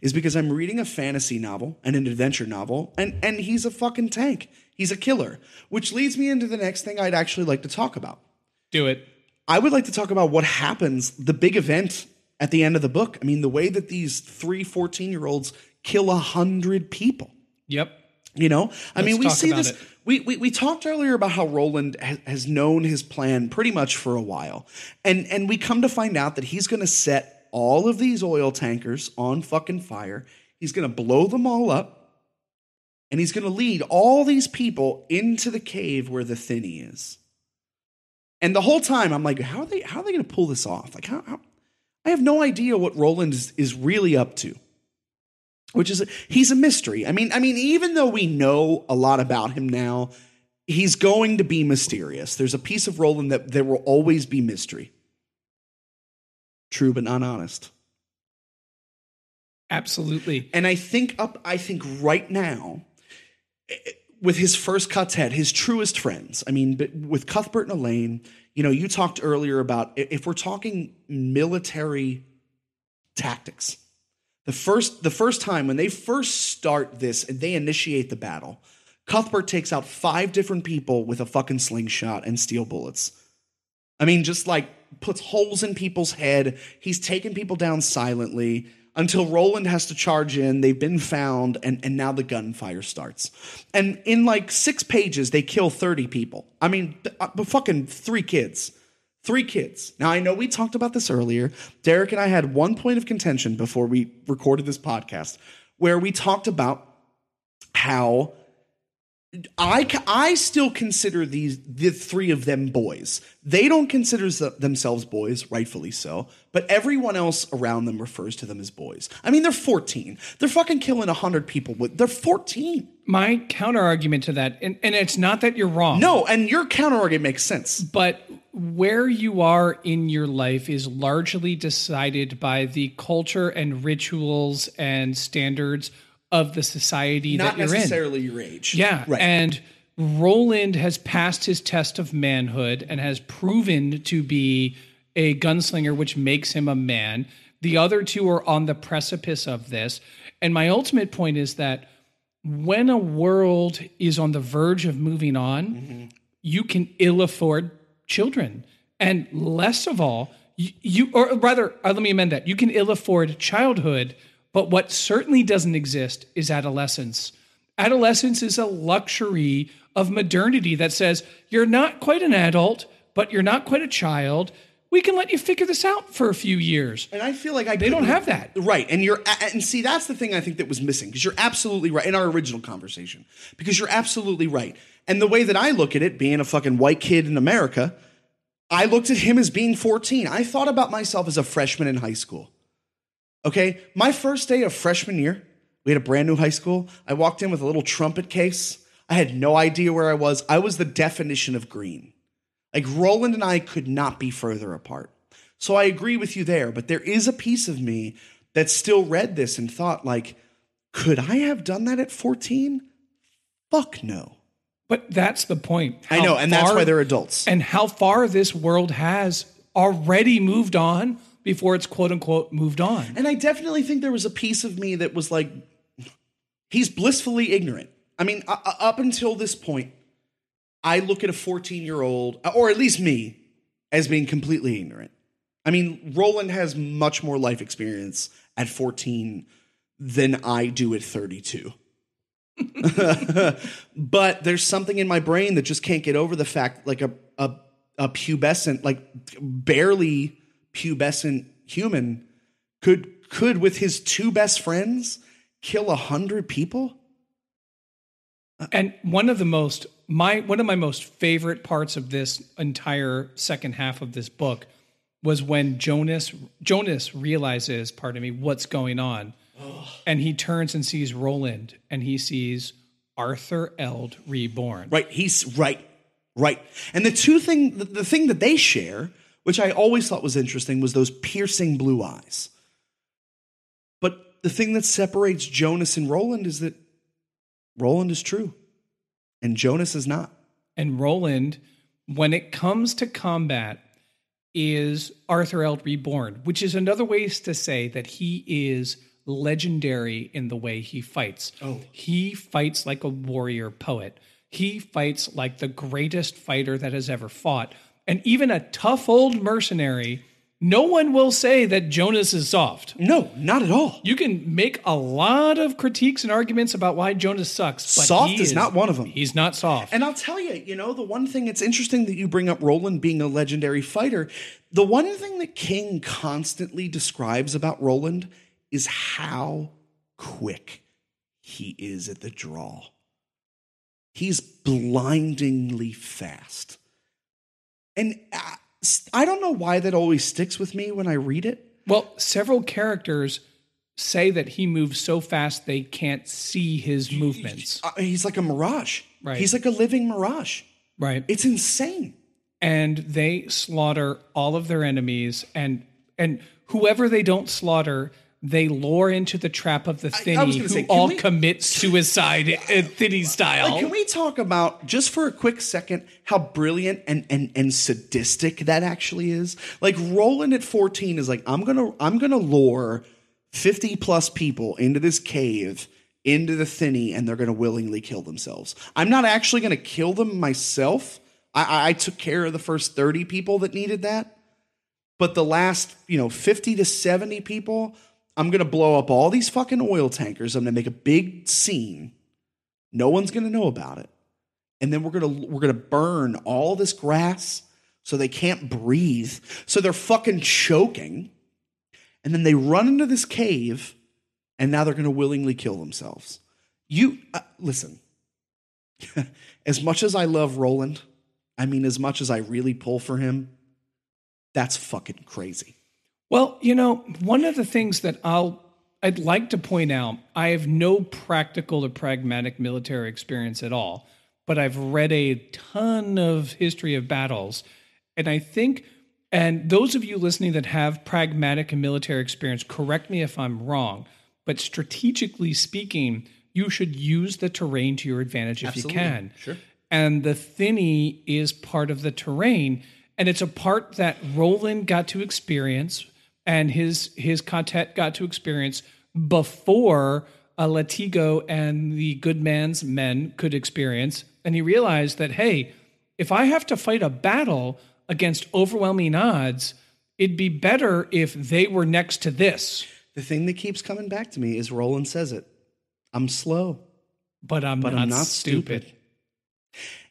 is because I'm reading a fantasy novel and an adventure novel, and, and he's a fucking tank. He's a killer, which leads me into the next thing I'd actually like to talk about. Do it. I would like to talk about what happens, the big event at the end of the book. I mean, the way that these three 14 year olds kill a hundred people. Yep. You know, I Let's mean, we see this. it. We, we we talked earlier about how Roland ha- has known his plan pretty much for a while, and and we come to find out that he's going to set all of these oil tankers on fucking fire. He's going to blow them all up, and he's going to lead all these people into the cave where the thinny is. And the whole time, I'm like, how are they? How are they going to pull this off? Like, how, how? I have no idea what Roland is, is really up to which is he's a mystery. I mean, I mean, even though we know a lot about him now, he's going to be mysterious. There's a piece of Roland that there will always be mystery. True, but not honest. Absolutely. And I think up, I think right now, eh, with his first quartet, his truest friends. I mean, but with Cuthbert and Alain, you know, you talked earlier about if we're talking military tactics. The first, the first time when they first start this and they initiate the battle, Cuthbert takes out five different people with a fucking slingshot and steel bullets. I mean, just like puts holes in people's head. He's taking people down silently until Roland has to charge in. They've been found, and, and now the gunfire starts. And in like six pages, they kill 30 people. I mean, uh, but fucking three kids. Three kids. Now, I know we talked about this earlier. Derek and I had one point of contention before we recorded this podcast where we talked about how I, I still consider these the three of them boys. They don't consider th- themselves boys, rightfully so, but everyone else around them refers to them as boys. I mean, they're 14. They're fucking killing 100 people with they're 14. My counter argument to that, and, and it's not that you're wrong. No, and your counter argument makes sense. But where you are in your life is largely decided by the culture and rituals and standards of the society Not that you're in. Not necessarily your age. Yeah. Right. And Roland has passed his test of manhood and has proven to be a gunslinger, which makes him a man. The other two are on the precipice of this. And my ultimate point is that when a world is on the verge of moving on, you can ill afford children. And less of all, you, you or rather, uh, let me amend that. You can ill afford childhood, but what certainly doesn't exist is adolescence. Adolescence is a luxury of modernity that says you're not quite an adult, but you're not quite a child. We can let you figure this out for a few years. And I feel like I They don't have that. Right. And you're and see that's the thing I think that was missing because you're absolutely right in our original conversation. Because you're absolutely right. And the way that I look at it being a fucking white kid in America, I looked at him as being 14. I thought about myself as a freshman in high school. Okay? My first day of freshman year, we had a brand new high school. I walked in with a little trumpet case. I had no idea where I was. I was the definition of green. Like Roland and I could not be further apart. So I agree with you there, but there is a piece of me that still read this and thought like, could I have done that at 14? Fuck no. But that's the point. I know, How and that's why they're adults. and how far this world has already moved on before it's quote unquote moved on. And I definitely think there was a piece of me that was like, he's blissfully ignorant. I mean, u- u- up until this point, I look at a 14 year old, or at least me, as being completely ignorant. I mean, Roland has much more life experience at 14 than I do at 32. but there's something in my brain that just can't get over the fact like a, a, a pubescent, like barely pubescent human could could with his two best friends kill a hundred people uh, And one of the most my one of my most favorite parts of this entire second half of this book was when Jonas Jonas realizes, pardon me, what's going on. And he turns and sees Roland and he sees Arthur Eld reborn. right he's right right and the two thing the, the thing that they share which i always thought was interesting was those piercing blue eyes but the thing that separates jonas and roland is that roland is true and jonas is not And Roland, when it comes to combat, is Arthur Eld reborn, which is another way to say that he is legendary in the way he fights. Oh. He fights like a warrior poet. He fights like the greatest fighter that has ever fought. And even a tough old mercenary, no one will say that Jonas is soft. no not at all You can make a lot of critiques and arguments about why Jonas sucks, but Soft he is not one of them. He's not soft. And I'll tell you, you know, the one thing it's interesting that you bring up Roland being a legendary fighter. The one thing that King constantly describes about Roland is how quick he is at the draw. He's blindingly fast. And I, I don't know why that always sticks with me when I read it. Well, several characters say that he moves so fast they can't see his movements. Uh, He's like a mirage. Right. He's like a living mirage. Right. It's insane. And they slaughter all of their enemies and and whoever they don't slaughter, they lure into the trap of the thinny gonna who say, all we- commit suicide in thinny style. Like, can we talk about just for a quick second how brilliant and and and sadistic that actually is? Like Roland at 14 is like, I'm gonna I'm gonna lure 50 plus people into this cave, into the thinny, and they're gonna willingly kill themselves. I'm not actually gonna kill them myself. I, I, I took care of the first 30 people that needed that. But the last, you know, 50 to 70 people, I'm gonna blow up all these fucking oil tankers. I'm gonna make a big scene. No one's gonna know about it. And then we're gonna we're gonna burn all this grass so they can't breathe. So they're fucking choking. And then they run into this cave, and now they're gonna willingly kill themselves. You uh, listen. as much as I love Roland, I mean, as much as I really pull for him, that's fucking crazy. Well, you know, one of the things that I'll I'd like to point out, I have no practical or pragmatic military experience at all, but I've read a ton of history of battles, and I think and those of you listening that have pragmatic and military experience, correct me if I'm wrong, but strategically speaking, you should use the terrain to your advantage if you can. Sure. And the thinny is part of the terrain. And it's a part that Roland got to experience and his his quartet got to experience before uh, Latigo and the good man's men could experience. And he realized that, hey, if I have to fight a battle against overwhelming odds, it'd be better if they were next to this. The thing that keeps coming back to me is Roland says it. I'm slow, But I'm, but not, I'm not stupid. stupid.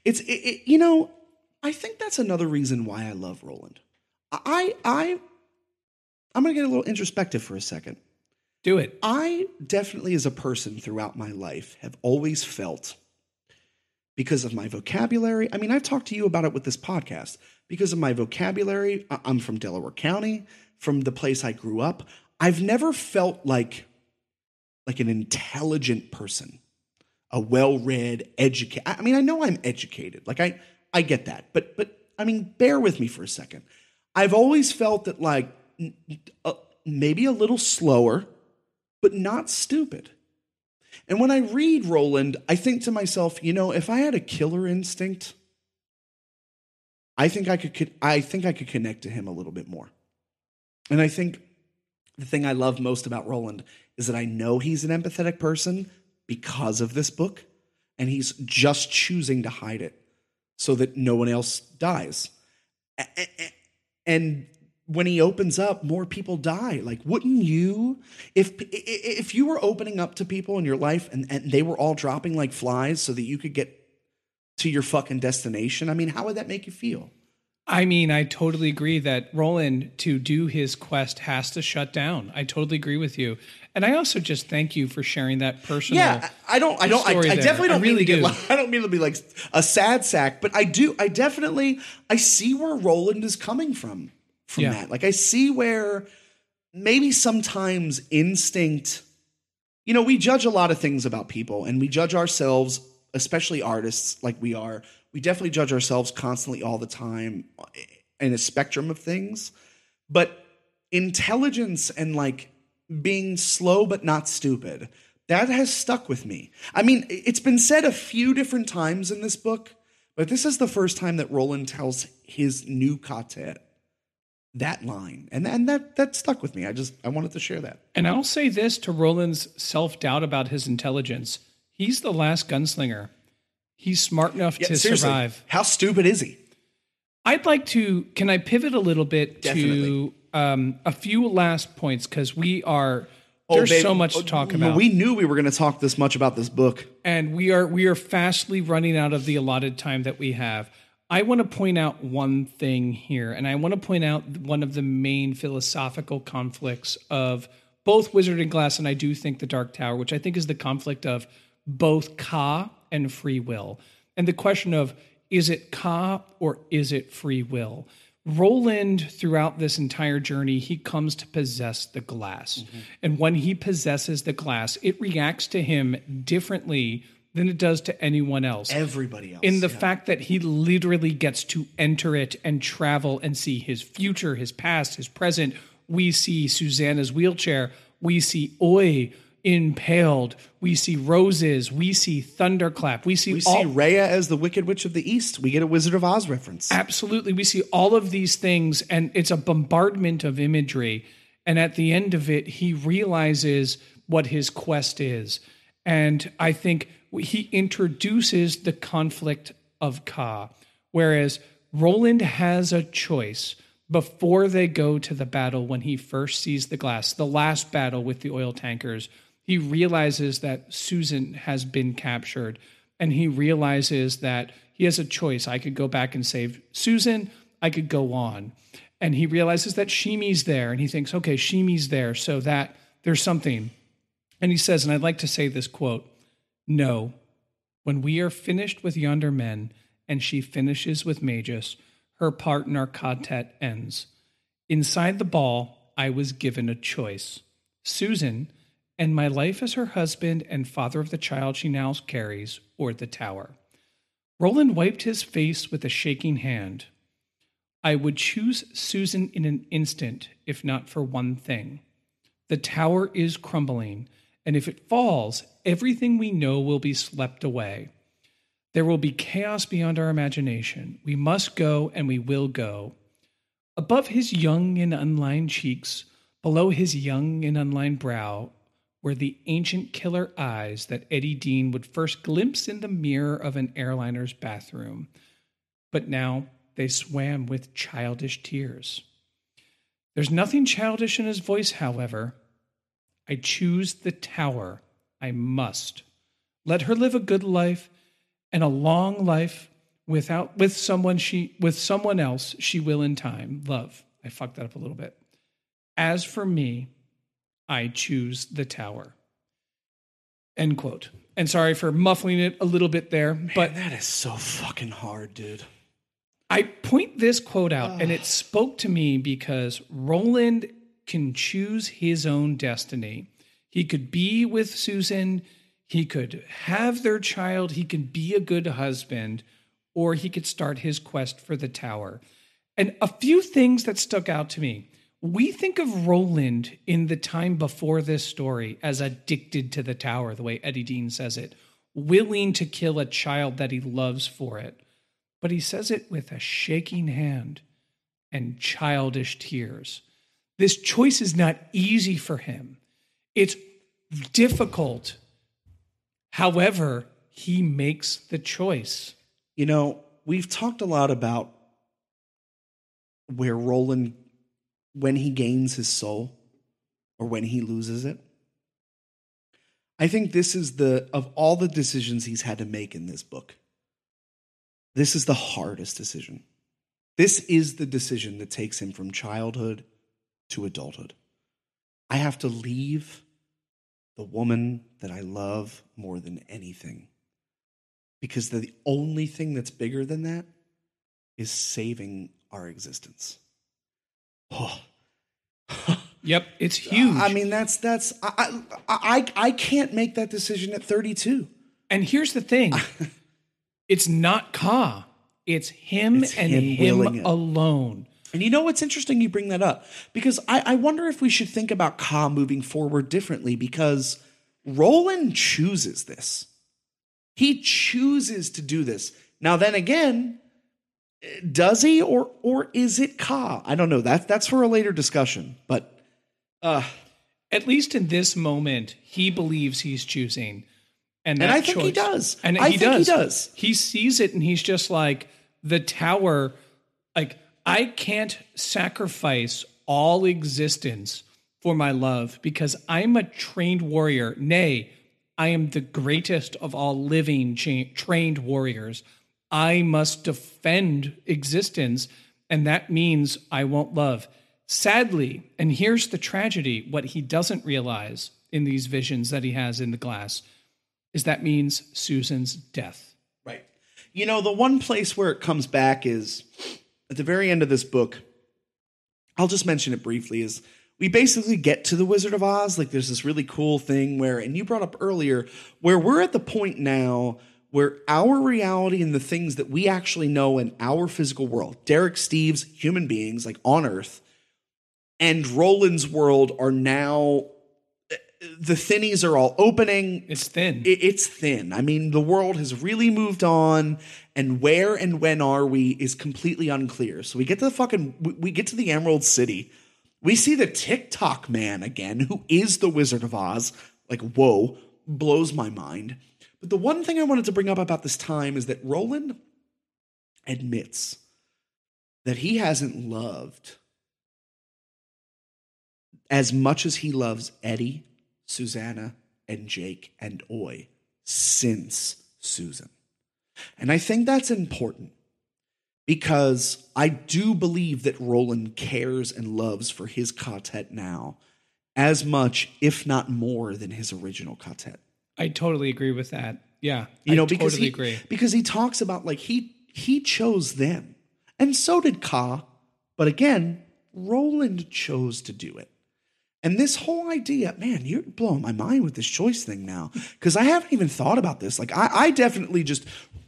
It's it, it- you know, I think that's another reason why I love Roland. I I I'm going to get a little introspective for a second. Do it. I definitely, as a person throughout my life, have always felt because of my vocabulary. I mean, I've talked to you about it with this podcast. Because of my vocabulary, I'm from Delaware County, from the place I grew up. I've never felt like like an intelligent person, a well-read, educated. I mean, I know I'm educated. Like I I get that. But but I mean, bear with me for a second. I've always felt that like a, maybe a little slower, but not stupid. And when I read Roland, I think to myself, you know, if I had a killer instinct, I think I could I think I could connect to him a little bit more. And I think the thing I love most about Roland is that I know he's an empathetic person because of this book and he's just choosing to hide it so that no one else dies. And when he opens up, more people die. Like, wouldn't you, if if you were opening up to people in your life and, and they were all dropping like flies so that you could get to your fucking destination? I mean, how would that make you feel? I mean, I totally agree that Roland to do his quest has to shut down. I totally agree with you, and I also just thank you for sharing that personal. Yeah, I don't, I don't, I, I definitely don't I really mean to do. get. I don't mean to be like a sad sack, but I do. I definitely, I see where Roland is coming from. From yeah. that, like I see where maybe sometimes instinct. You know, we judge a lot of things about people, and we judge ourselves, especially artists, like we are we definitely judge ourselves constantly all the time in a spectrum of things but intelligence and like being slow but not stupid that has stuck with me i mean it's been said a few different times in this book but this is the first time that roland tells his new quartet that line and, and that that stuck with me i just i wanted to share that and i'll say this to roland's self-doubt about his intelligence he's the last gunslinger He's smart enough yeah, to survive. How stupid is he? I'd like to. Can I pivot a little bit Definitely. to um, a few last points because we are. Oh, there's babe, so much to talk about. We knew we were going to talk this much about this book, and we are we are fastly running out of the allotted time that we have. I want to point out one thing here, and I want to point out one of the main philosophical conflicts of both Wizard and Glass, and I do think the Dark Tower, which I think is the conflict of both Ka and free will. And the question of is it Ka or is it free will? Roland, throughout this entire journey, he comes to possess the glass. Mm-hmm. And when he possesses the glass, it reacts to him differently than it does to anyone else. Everybody else. In the yeah. fact that he literally gets to enter it and travel and see his future, his past, his present. We see Susanna's wheelchair. We see Oy impaled. We see roses. We see thunderclap. We see we all- see Rhea as the Wicked Witch of the East. We get a Wizard of Oz reference. Absolutely, we see all of these things, and it's a bombardment of imagery. And at the end of it, he realizes what his quest is, and I think he introduces the conflict of Ka, whereas Roland has a choice before they go to the battle when he first sees the glass, the last battle with the oil tankers he realizes that Susan has been captured and he realizes that he has a choice. I could go back and save Susan, I could go on. And he realizes that Sheemie's there and he thinks, okay, Sheemie's there, so that there's something. And he says, and I'd like to say this quote No, when we are finished with yonder men and she finishes with Mejis, her part in our quartet ends. Inside the ball, I was given a choice. Susan, and my life as her husband and father of the child she now carries, or the tower. Roland wiped his face with a shaking hand. I would choose Susan in an instant, if not for one thing. The tower is crumbling, and if it falls, everything we know will be swept away. There will be chaos beyond our imagination. We must go, and we will go. Above his young and unlined cheeks, below his young and unlined brow, were the ancient killer eyes that Eddie Dean would first glimpse in the mirror of an airliner's bathroom. But now they swam with childish tears. There's nothing childish in his voice, however. I choose the tower. I must. Let her live a good life and a long life without with someone she with someone else she will in time love. I fucked that up a little bit. As for me, I choose the tower. End quote. And sorry for muffling it a little bit there, Man, but that is so fucking hard, dude. I point this quote out, and it spoke to me because Roland can choose his own destiny. He could be with Susan, he could have their child, he could be a good husband, or he could start his quest for the tower. And a few things that stuck out to me we think of Roland in the time before this story as addicted to the tower, the way Eddie Dean says it, willing to kill a child that he loves for it. But he says it with a shaking hand and childish tears. This choice is not easy for him. It's difficult. However, he makes the choice. You know, we've talked a lot about where Roland, when he gains his soul or when he loses it. I think this is the, of all the decisions he's had to make in this book, this is the hardest decision. This is the decision that takes him from childhood to adulthood. I have to leave the woman that I love more than anything. Because the only thing that's bigger than that is saving our existence. Oh. Yep, it's huge. I mean, that's that's I, I I I can't make that decision at 32. and here's the thing it's not Ka, it's him It's and him him, alone. And you know what's interesting? You bring that up because I, I wonder if we should think about Ka moving forward differently because Roland chooses this. He chooses to do this. Now, then again, does he or or is it Ka? I don't know. That that's for a later discussion. But uh, At least in this moment, he believes he's choosing. And, And I think he does. And I he think he does. does. He sees it and he's just like, the tower, like, I can't sacrifice all existence for my love because I'm a trained warrior. Nay, I am the greatest of all living cha- trained warriors. I must defend existence, and that means I won't love. Sadly, and here's the tragedy what he doesn't realize in these visions that he has in the glass is that means Susan's death. Right. You know, the one place where it comes back is at the very end of this book. I'll just mention it briefly is we basically get to the Wizard of Oz. Like there's this really cool thing where, and you brought up earlier, where we're at the point now where our reality and the things that we actually know in our physical world, Derek Steve's human beings, like on Earth, and Roland's world are now the thinnies are all opening It's thin. it, it's thin. I mean, the world has really moved on, and where and when are we is completely unclear. So we get to the fucking, we- we get to the Emerald City. We see the Tick-Tock man again, who is the Wizard of Oz. Like, whoa, blows my mind. But the one thing I wanted to bring up about this time is that Roland admits that he hasn't loved as much as he loves Eddie, Susanna, and Jake and Oy since Susan. And I think that's important because I do believe that Roland cares and loves for his quartet now as much, if not more, than his original quartet. I totally agree with that. Yeah. You I know, because totally he, agree. because he talks about like he he chose them, and so did Ka. But again, Roland chose to do it. And this whole idea, man, you're blowing my mind with this choice thing now. Because I haven't even thought about this. Like, I, I definitely just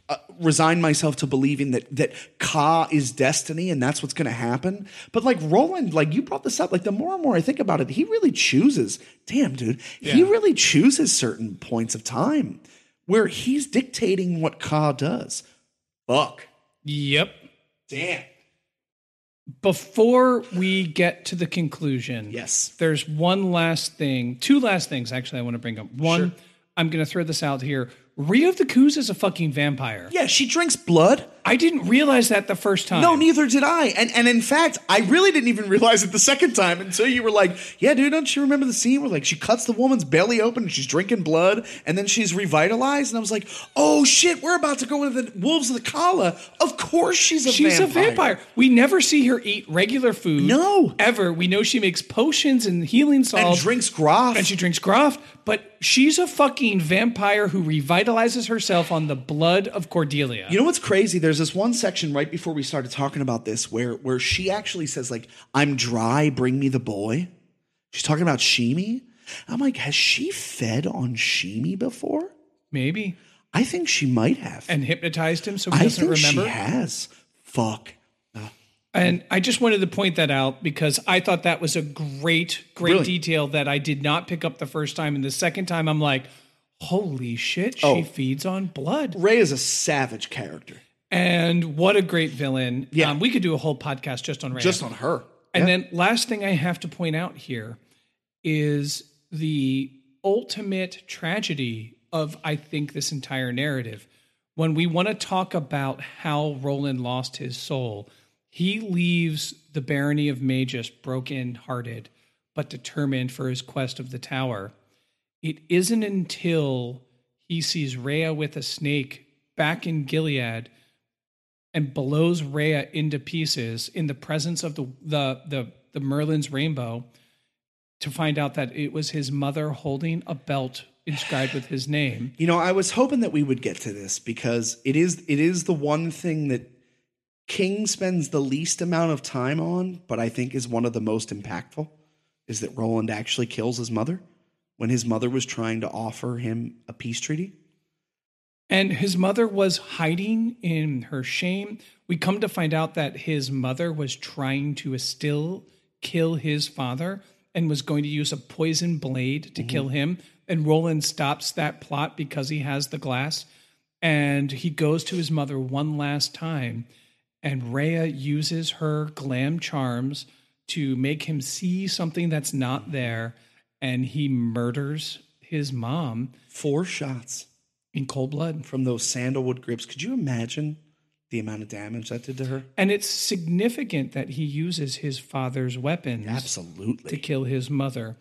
uh, resign myself to believing that that Ka is destiny and that's what's going to happen. But like Roland, like you brought this up. Like the more and more I think about it, he really chooses. Damn, dude, he really chooses certain points of time where he's dictating what Ka does. Fuck. Yep. Damn. Before we get to the conclusion, Yes. there's one last thing, two last things actually I want to bring up. One, Sure. I'm going to throw this out here. Rhea of the Coos is a fucking vampire. Yeah, she drinks blood. I didn't realize that the first time. No, neither did I. And and in fact, I really didn't even realize it the second time until you were like, "Yeah, dude, don't you remember the scene where like she cuts the woman's belly open and she's drinking blood and then she's revitalized?" And I was like, "Oh shit, we're about to go into the wolves of the Calla. Of course she's a vampire. She's vampire. a vampire. We never see her eat regular food. No. Ever. We know she makes potions and healing salts. And drinks graf. and she drinks graf, but she's a fucking vampire who revitalizes herself on the blood of Cordelia. You know what's crazy? There's this one section right before we started talking about this where where she actually says like, "I'm dry, bring me the boy." She's talking about Sheemie. I'm like, has she fed on Sheemie before? Maybe. I think she might have. And hypnotized him so he I doesn't think remember. she has. Fuck. And I just wanted to point that out because I thought that was a great, great Brilliant. detail that I did not pick up the first time. And the second time, I'm like, holy shit, she Oh. feeds on blood. Rhea is a savage character. And what a great villain. Yeah. Um, we could do a whole podcast just on Rhea. Just on her. And Yeah. then last thing I have to point out here is the ultimate tragedy of I think this entire narrative. When we want to talk about how Roland lost his soul, he leaves the barony of Mejis broken hearted, but determined for his quest of the tower. It isn't until he sees Rhea with a snake back in Gilead and blows Rhea into pieces in the presence of the the the, the Maerlyn's Rainbow to find out that it was his mother holding a belt inscribed with his name. You know, I was hoping that we would get to this because it is it is the one thing that King spends the least amount of time on, but I think is one of the most impactful, is that Roland actually kills his mother when his mother was trying to offer him a peace treaty. And his mother was hiding in her shame. We come to find out that his mother was trying to still kill his father and was going to use a poison blade to mm-hmm. kill him. And Roland stops that plot because he has the glass. And he goes to his mother one last time. And Rhea uses her glam charms to make him see something that's not there. And he murders his mom Four shots in cold blood. from those sandalwood grips. Could you imagine the amount of damage that did to her? And it's significant that he uses his father's weapons absolutely to kill his mother.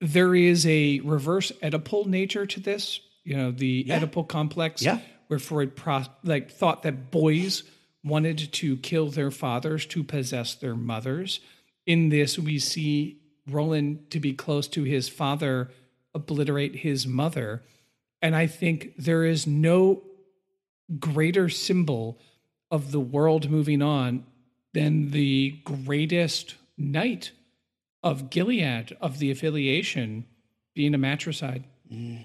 There is a reverse Oedipal nature to this, you know, the Yeah. Oedipal complex, Yeah. where Freud pro- like thought that boys wanted to kill their fathers to possess their mothers. In this, we see Roland to be close to his father obliterate his mother. And I think there is no greater symbol of the world moving on than the greatest knight of Gilead, of the affiliation, being a matricide. Mm.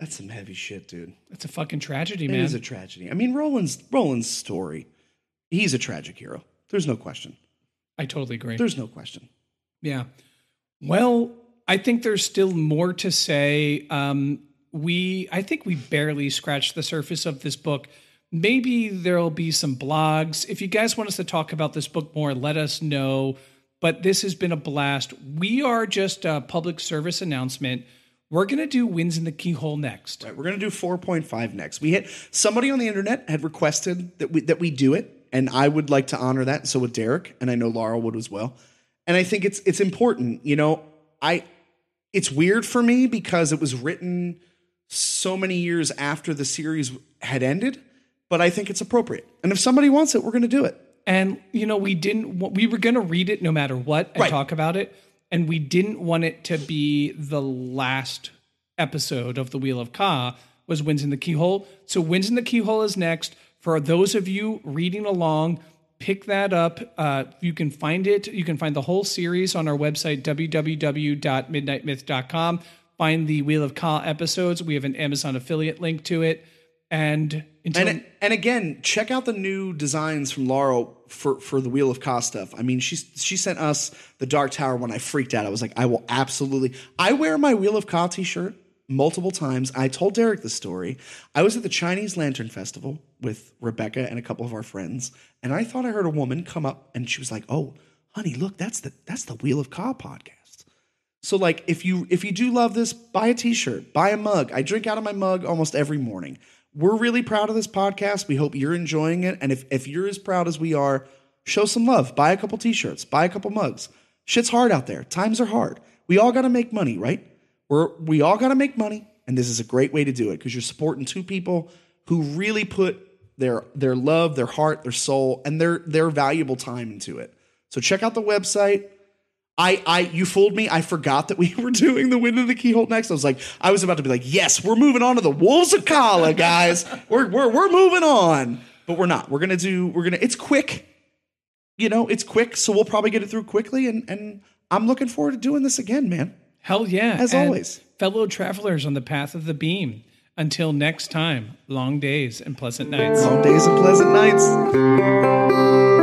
That's some heavy shit, dude. That's a fucking tragedy, man. It is a tragedy. I mean, Roland's Roland's story. He's a tragic hero. There's no question. I totally agree. There's no question. Yeah. Well, I think there's still more to say. Um, we, I think we barely scratched the surface of this book. Maybe there'll be some blogs. If you guys want us to talk about this book more, let us know. But this has been a blast. We are just a public service announcement. We're going to do Wins in the Keyhole next. Right, we're gonna do 4.5 next. We hit somebody on the internet had requested that we that we do it, and I would like to honor that. So would Derek, and I know Laura would as well. And I think it's it's important. You know, I it's weird for me because it was written so many years after the series had ended, but I think it's appropriate. And if somebody wants it, we're gonna do it. And you know, we didn't. We were going to read it no matter what and Right. talk about it, and we didn't want it to be the last episode of the Wheel of Ka. Was Wins in the Keyhole. So Wins in the Keyhole is next. For those of you reading along, pick that up. Uh, you can find it. You can find the whole series on our website www.midnightmyth.com. Find the Wheel of Ka episodes. We have an Amazon affiliate link to it. And until And and again, check out the new designs from Laura for for the Wheel of Ka stuff. I mean, she she sent us the Dark Tower when I freaked out. I was like, I will absolutely. I wear my Wheel of Ka t-shirt multiple times. I told Derek the story. I was at the Chinese Lantern Festival with Rebecca and a couple of our friends, and I thought I heard a woman come up and she was like, "Oh, honey, look, that's the that's the Wheel of Ka podcast." So like if you if you do love this, buy a t-shirt, buy a mug. I drink out of my mug almost every morning. We're really proud of this podcast. We hope you're enjoying it. And if if you're as proud as we are, show some love. Buy a couple t-shirts, buy a couple mugs. Shit's hard out there. Times are hard. We all got to make money, right? We're we all got to make money, and this is a great way to do it because you're supporting two people who really put their their love, their heart, their soul, and their their valuable time into it. So check out the website. I, I, you fooled me. I forgot that we were doing the wind of the keyhole next. I was like, I was about to be like, yes, we're moving on to the wolves of Calla, guys. we're, we're, we're moving on, but we're not. We're gonna do. We're gonna. It's quick. You know, it's quick, so we'll probably get it through quickly. And and I'm looking forward to doing this again, man. Hell yeah. As And always. Fellow travelers on the path of the beam. Until next time, long days and pleasant nights. Long days and pleasant nights.